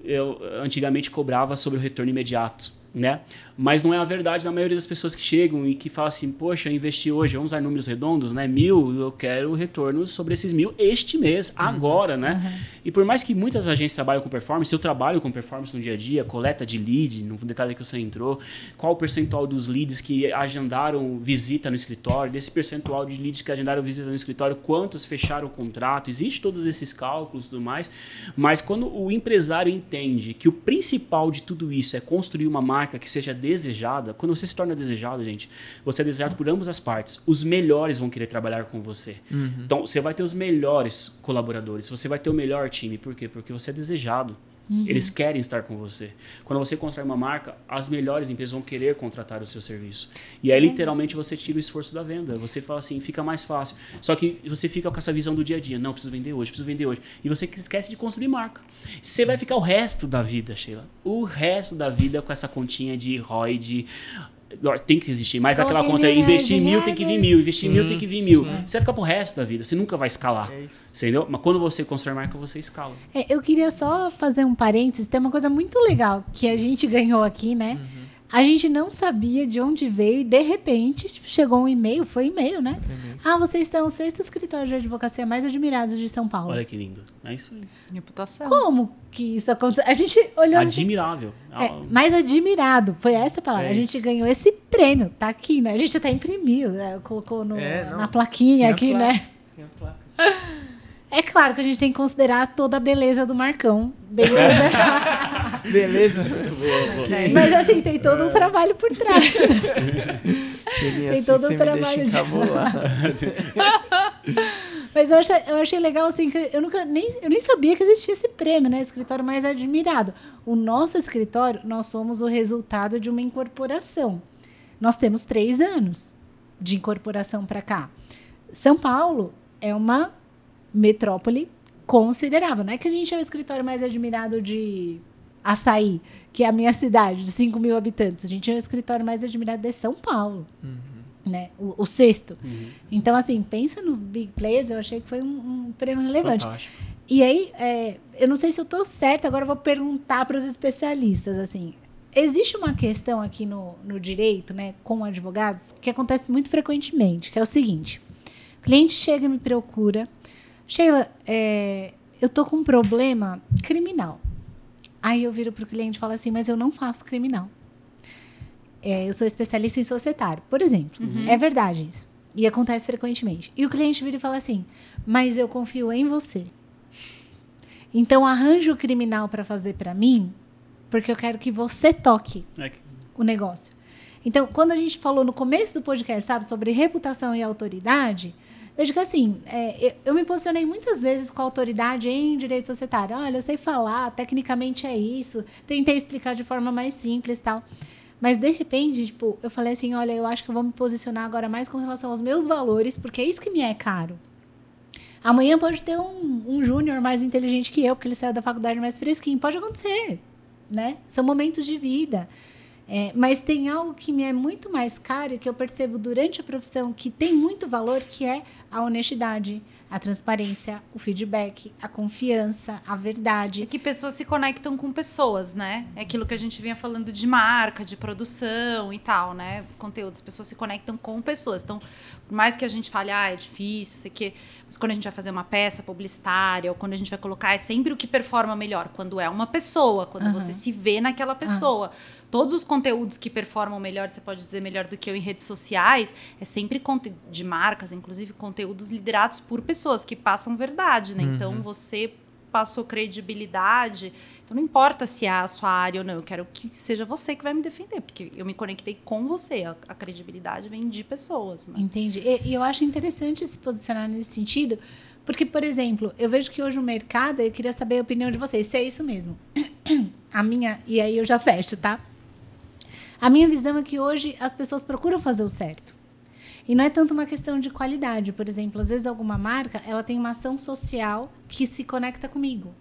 [SPEAKER 4] eu antigamente cobrava sobre o retorno imediato né? Mas não é a verdade da maioria das pessoas que chegam e que falam assim, poxa, eu investi hoje, vamos usar números redondos, né? Mil, eu quero retorno sobre esses mil este mês, uhum. agora, né? Uhum. E por mais que muitas agências trabalhem com performance, eu trabalho com performance no dia a dia, coleta de lead, no detalhe que você entrou, qual o percentual dos leads que agendaram visita no escritório, desse percentual de leads que agendaram visita no escritório, quantos fecharam o contrato, existe todos esses cálculos e tudo mais, mas quando o empresário entende que o principal de tudo isso é construir uma marca marca que seja desejada, quando você se torna desejado, gente, você é desejado por ambas as partes. Os melhores vão querer trabalhar com você. Uhum. Então, você vai ter os melhores colaboradores, você vai ter o melhor time. Por quê? Porque você é desejado. Uhum. Eles querem estar com você. Quando você constrói uma marca, as melhores empresas vão querer contratar o seu serviço. E aí, literalmente, você tira o esforço da venda. Você fala assim, fica mais fácil. Só que você fica com essa visão do dia a dia. Não, preciso vender hoje, preciso vender hoje. E você esquece de construir marca. Você vai ficar o resto da vida, Sheila. O resto da vida com essa continha de ROI, de tem que existir, mas aquela conta é investir mil tem que vir mil, investir mil tem que vir mil. Sim. Você vai ficar pro resto da vida, você nunca vai escalar. É entendeu? Mas quando você constrói marca, você escala.
[SPEAKER 1] É, eu queria só fazer um parênteses, tem uma coisa muito legal que a gente *laughs* ganhou aqui, né? Uhum. A gente não sabia de onde veio e de repente tipo, chegou um e-mail, foi e-mail, né? Ah, vocês estão o sexto escritório de advocacia mais admirados de São Paulo.
[SPEAKER 4] Olha que lindo. É isso aí.
[SPEAKER 2] Reputação.
[SPEAKER 1] Como que isso aconteceu? A gente olhou.
[SPEAKER 4] Admirável.
[SPEAKER 1] Assim, é, mais admirado. Foi essa a palavra. É a gente ganhou esse prêmio. Tá aqui, né? A gente até imprimiu, né? colocou no, é, na plaquinha aqui, placa. né? Tem a placa. *laughs* É claro que a gente tem que considerar toda a beleza do Marcão. Beleza? *laughs* *laughs*
[SPEAKER 3] beleza? boa,
[SPEAKER 1] boa. Mas assim, tem todo um trabalho por trás. tem assim, todo um trabalho de. *laughs* Mas eu achei, eu achei legal, assim, que eu, nunca, nem, eu nem sabia que existia esse prêmio, né? Escritório mais admirado. O nosso escritório, nós somos o resultado de uma incorporação. Nós temos três anos de incorporação para cá. São Paulo é uma metrópole considerável. Não é que a gente é o escritório mais admirado de Açaí, que é a minha cidade, de 5 mil habitantes. A gente é o escritório mais admirado de São Paulo. Uhum. Né? O, o sexto. Uhum. Então, assim, pensa nos big players, eu achei que foi um, um prêmio relevante. Fantástico. E aí, é, eu não sei se eu estou certa, agora eu vou perguntar para os especialistas, assim, existe uma questão aqui no, no direito, né, com advogados, que acontece muito frequentemente, que é o seguinte, o cliente chega e me procura, Sheila, é, eu tô com um problema criminal. Aí eu viro para o cliente e falo assim, mas eu não faço criminal. É, eu sou especialista em societário, por exemplo. Uhum. É verdade isso. E acontece frequentemente. E o cliente vira e fala assim, mas eu confio em você. Então arranje o criminal para fazer para mim, porque eu quero que você toque é que... o negócio. Então, quando a gente falou no começo do podcast, sabe, sobre reputação e autoridade, Veja que assim, é, eu, eu, me posicionei muitas vezes com a autoridade em direito societário. Olha, eu sei falar, tecnicamente é isso. Tentei explicar de forma mais simples tal. Mas de repente, tipo, eu falei assim, olha, eu acho que eu vou me posicionar agora mais com relação aos meus valores, porque é isso que me é caro. Amanhã pode ter um, um júnior mais inteligente que eu, porque ele saiu da faculdade mais fresquinho. Pode acontecer, né? São momentos de vida. É, mas tem algo que me é muito mais caro e que eu percebo durante a profissão que tem muito valor, que é a honestidade, a transparência, o feedback, a confiança, a verdade.
[SPEAKER 2] É que pessoas se conectam com pessoas, né? É aquilo que a gente vinha falando de marca, de produção e tal, né? Conteúdos, pessoas se conectam com pessoas. Então, por mais que a gente fale, ah, é difícil, sei que, mas quando a gente vai fazer uma peça publicitária ou quando a gente vai colocar, é sempre o que performa melhor. Quando é uma pessoa, quando uhum. você se vê naquela pessoa. Uhum todos os conteúdos que performam melhor, você pode dizer melhor do que eu em redes sociais, é sempre de marcas, inclusive conteúdos liderados por pessoas que passam verdade, né? Então, uhum. Então você passou credibilidade. Então não importa se é a sua área ou não, eu quero que seja você que vai me defender, porque eu me conectei com você. A, a credibilidade vem de pessoas. Né?
[SPEAKER 1] Entendi. E, e, eu acho interessante se posicionar nesse sentido, porque, por exemplo, eu vejo que hoje o mercado, eu queria saber a opinião de vocês, se é isso mesmo. *clears throat* A minha, e aí eu já fecho, tá? A minha visão é que hoje as pessoas procuram fazer o certo. E não é tanto uma questão de qualidade. Por exemplo, às vezes alguma marca ela tem uma ação social que se conecta comigo.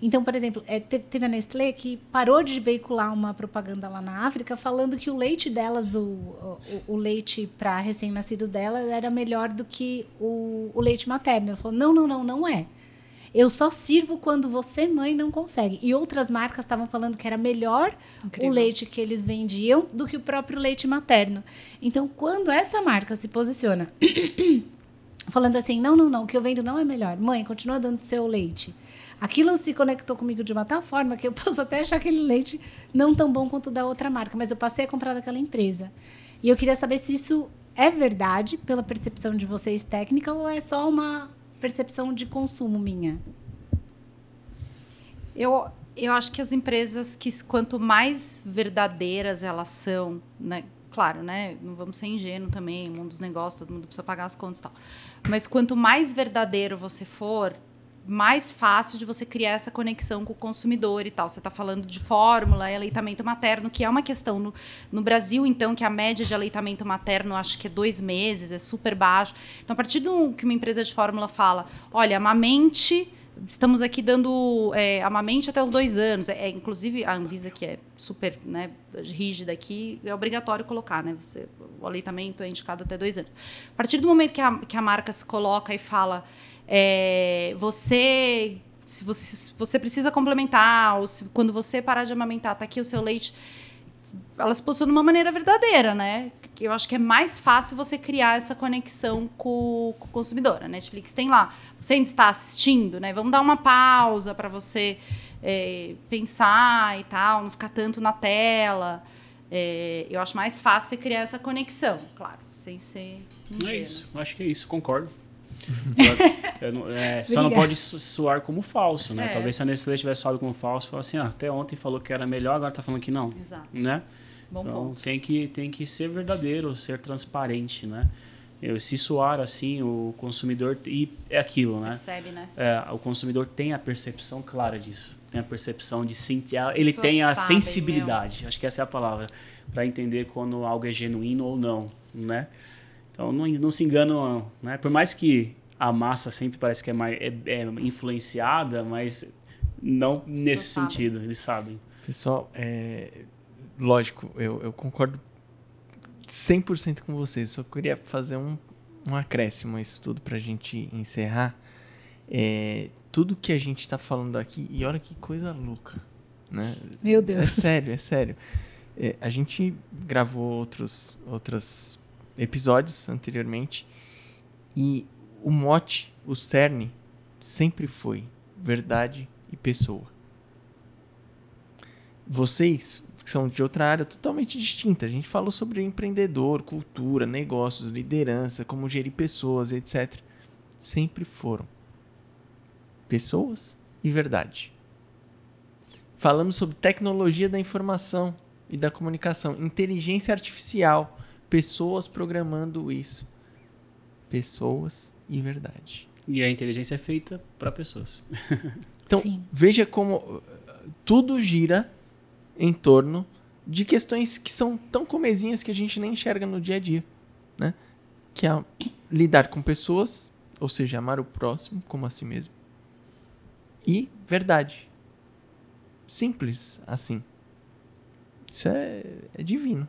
[SPEAKER 1] Então, por exemplo, é, teve a Nestlé que parou de veicular uma propaganda lá na África falando que o leite delas, o, o, o leite para recém-nascidos delas, era melhor do que o, o leite materno. Ela falou: não, não, não, não é. Eu só sirvo quando você, mãe, não consegue. E outras marcas estavam falando que era melhor
[SPEAKER 2] Incrível.
[SPEAKER 1] o leite que eles vendiam do que o próprio leite materno. Então, quando essa marca se posiciona *coughs* falando assim: não, não, não, o que eu vendo não é melhor. Mãe, continua dando seu leite. Aquilo se conectou comigo de uma tal forma que eu *laughs* posso até achar aquele leite não tão bom quanto da outra marca, mas eu passei a comprar daquela empresa. E eu queria saber se isso é verdade pela percepção de vocês técnica ou é só uma percepção de consumo minha.
[SPEAKER 2] Eu, eu acho que as empresas que quanto mais verdadeiras elas são, né? Claro, né? Não vamos ser ingênuos também, mundo dos negócios, todo mundo precisa pagar as contas e tal. Mas quanto mais verdadeiro você for, mais fácil de você criar essa conexão com o consumidor e tal. Você está falando de fórmula, aleitamento materno, que é uma questão no, no Brasil, então, que a média de aleitamento materno acho que é dois meses, é super baixo. Então, a partir do que uma empresa de fórmula fala, olha, amamente estamos aqui dando é, amamente até os dois anos. É, é, inclusive, a Anvisa, que é super né, rígida aqui, é obrigatório colocar, né? Você, o aleitamento é indicado até dois anos. A partir do momento que a, que a marca se coloca e fala, é, você. Se você, se você precisa complementar, ou se, quando você parar de amamentar, tá aqui o seu leite elas possuem de uma maneira verdadeira, né? Eu acho que é mais fácil você criar essa conexão com, com o consumidor. A Netflix tem lá. Você ainda está assistindo, né? Vamos dar uma pausa para você é, pensar e tal, não ficar tanto na tela. É, eu acho mais fácil você criar essa conexão, claro, sem ser.
[SPEAKER 4] Não é isso. Acho que é isso, concordo. Eu, eu, é, *laughs* só não pode soar como falso, né? É. Talvez se a Nestlé tivesse soado como falso, falasse assim, ah, até ontem falou que era melhor, agora está falando que não.
[SPEAKER 2] Exato.
[SPEAKER 4] Né?
[SPEAKER 2] Bom
[SPEAKER 4] então
[SPEAKER 2] ponto.
[SPEAKER 4] tem que, tem que ser verdadeiro, ser transparente, né? Eu, se soar assim, o consumidor. E é aquilo, né?
[SPEAKER 2] Percebe, né?
[SPEAKER 4] É, o consumidor tem a percepção clara disso. Tem a percepção de sentir. Ele tem a
[SPEAKER 2] sabem,
[SPEAKER 4] sensibilidade,
[SPEAKER 2] meu.
[SPEAKER 4] acho que essa é a palavra, para entender quando algo é genuíno ou não, né? Então não, não se enganam, né? Por mais que a massa sempre parece que é, mais, é, é influenciada, mas não nesse
[SPEAKER 2] sabem.
[SPEAKER 4] sentido, eles sabem.
[SPEAKER 3] Pessoal, é, lógico, eu, eu concordo 100% com vocês. Só queria fazer um, um acréscimo a isso tudo para a gente encerrar. É, tudo que a gente está falando aqui, e olha que coisa louca, né?
[SPEAKER 1] Meu
[SPEAKER 3] É
[SPEAKER 1] Deus.
[SPEAKER 3] sério, é sério. É, a gente gravou outros, outros episódios anteriormente e o mote, o cerne, sempre foi verdade e pessoa. Vocês, que são de outra área totalmente distinta, a gente falou sobre empreendedor, cultura, negócios, liderança, como gerir pessoas, etc. Sempre foram pessoas e verdade. Falamos sobre tecnologia da informação e da comunicação, inteligência artificial, pessoas programando isso. Pessoas e verdade.
[SPEAKER 4] E a inteligência é feita para pessoas. *laughs*
[SPEAKER 3] Então,
[SPEAKER 1] Sim.
[SPEAKER 3] veja como uh, tudo gira em torno de questões que são tão comezinhas que a gente nem enxerga no dia a dia, né? Que é lidar com pessoas, ou seja, amar o próximo como a si mesmo. E verdade. Simples assim. Isso é, é divino.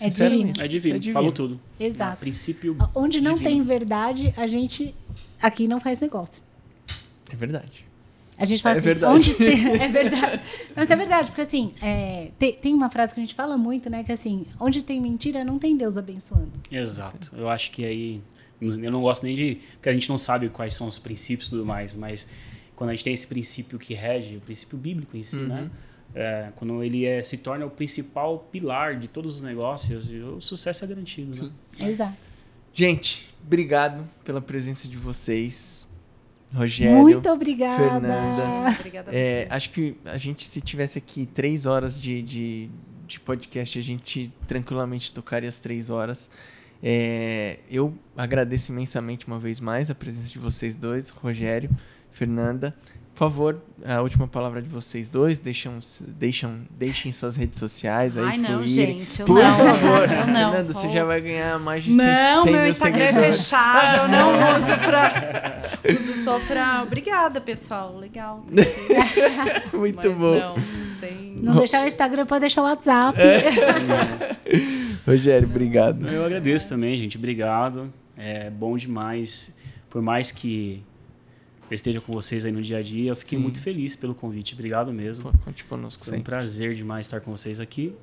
[SPEAKER 1] É
[SPEAKER 3] Sinceramente,
[SPEAKER 4] É
[SPEAKER 3] isso
[SPEAKER 4] divino, falou tudo.
[SPEAKER 1] Exato.
[SPEAKER 4] Princípio.
[SPEAKER 1] Onde não
[SPEAKER 4] divino.
[SPEAKER 1] tem verdade, a gente aqui não faz negócio.
[SPEAKER 3] É verdade.
[SPEAKER 1] A gente fala
[SPEAKER 3] É
[SPEAKER 1] assim,
[SPEAKER 3] verdade.
[SPEAKER 1] onde tem. *laughs* É verdade. Mas é verdade, porque assim, é, tem, tem uma frase que a gente fala muito, né? Que assim, onde tem mentira, não tem Deus abençoando.
[SPEAKER 4] Exato. Eu acho que aí. Eu não gosto nem de. Porque a gente não sabe quais são os princípios e tudo mais, mas quando a gente tem esse princípio que rege, o princípio bíblico em si, né? É, quando ele é, se torna o principal pilar de todos os negócios, e o sucesso é garantido, né?
[SPEAKER 1] Exato.
[SPEAKER 3] Gente, obrigado pela presença de vocês. Rogério.
[SPEAKER 1] Muito obrigada.
[SPEAKER 3] Fernanda.
[SPEAKER 2] Obrigada a
[SPEAKER 3] É, acho que a gente, se tivesse aqui três horas de, de, de podcast, a gente tranquilamente tocaria as três horas. É, eu agradeço imensamente uma vez mais a presença de vocês dois, Rogério, Fernanda. Por favor, a última palavra de vocês dois, deixam, deixam, deixem suas redes sociais aí
[SPEAKER 2] Ai, não,
[SPEAKER 3] fluírem.
[SPEAKER 2] gente, eu
[SPEAKER 3] Por
[SPEAKER 2] não.
[SPEAKER 3] favor,
[SPEAKER 2] eu não.
[SPEAKER 3] Fernanda, você já vai ganhar mais de 100,
[SPEAKER 2] Não,
[SPEAKER 3] 100
[SPEAKER 2] meu
[SPEAKER 3] mil
[SPEAKER 2] Instagram é fechado, eu não *laughs* uso pra. Uso só pra. Obrigada, pessoal. Legal. *laughs*
[SPEAKER 3] Muito
[SPEAKER 2] Mas
[SPEAKER 3] bom.
[SPEAKER 2] Não, sem.
[SPEAKER 1] Não deixar o Instagram, pode deixar o WhatsApp. *laughs*
[SPEAKER 3] Rogério, obrigado.
[SPEAKER 4] Eu agradeço também, gente. Obrigado. É bom demais. Por mais que eu esteja com vocês aí no dia a dia. Eu fiquei
[SPEAKER 3] Sim.
[SPEAKER 4] muito feliz pelo convite. Obrigado mesmo.
[SPEAKER 3] Pô, conte conosco
[SPEAKER 4] Foi um prazer demais estar com vocês aqui.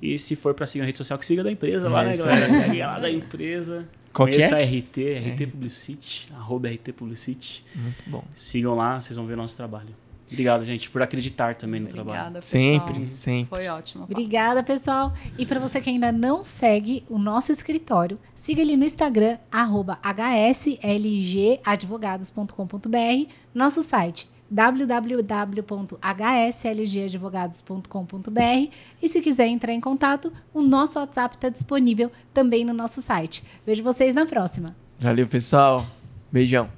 [SPEAKER 4] E se for para seguir a rede social, que siga da empresa lá,
[SPEAKER 3] É
[SPEAKER 4] né,
[SPEAKER 3] isso
[SPEAKER 4] galera? Segue lá da empresa.
[SPEAKER 3] Qual que
[SPEAKER 4] Conheça
[SPEAKER 3] é?
[SPEAKER 4] a RT, RT Publicity, arroba RT Publicity.
[SPEAKER 3] Muito bom.
[SPEAKER 4] Sigam lá, vocês vão ver o nosso trabalho. Obrigado, gente, por acreditar também no trabalho.
[SPEAKER 2] Obrigada, pessoal.
[SPEAKER 3] Sempre, sempre.
[SPEAKER 2] Foi ótimo. Paulo.
[SPEAKER 1] Obrigada, pessoal. E para você que ainda não segue o nosso escritório, siga ele no Instagram, arroba hslgadvogados.com.br, nosso site www.hslgadvogados.com.br e se quiser entrar em contato, o nosso WhatsApp está disponível também no nosso site. Vejo vocês na próxima.
[SPEAKER 3] Valeu, pessoal. Beijão.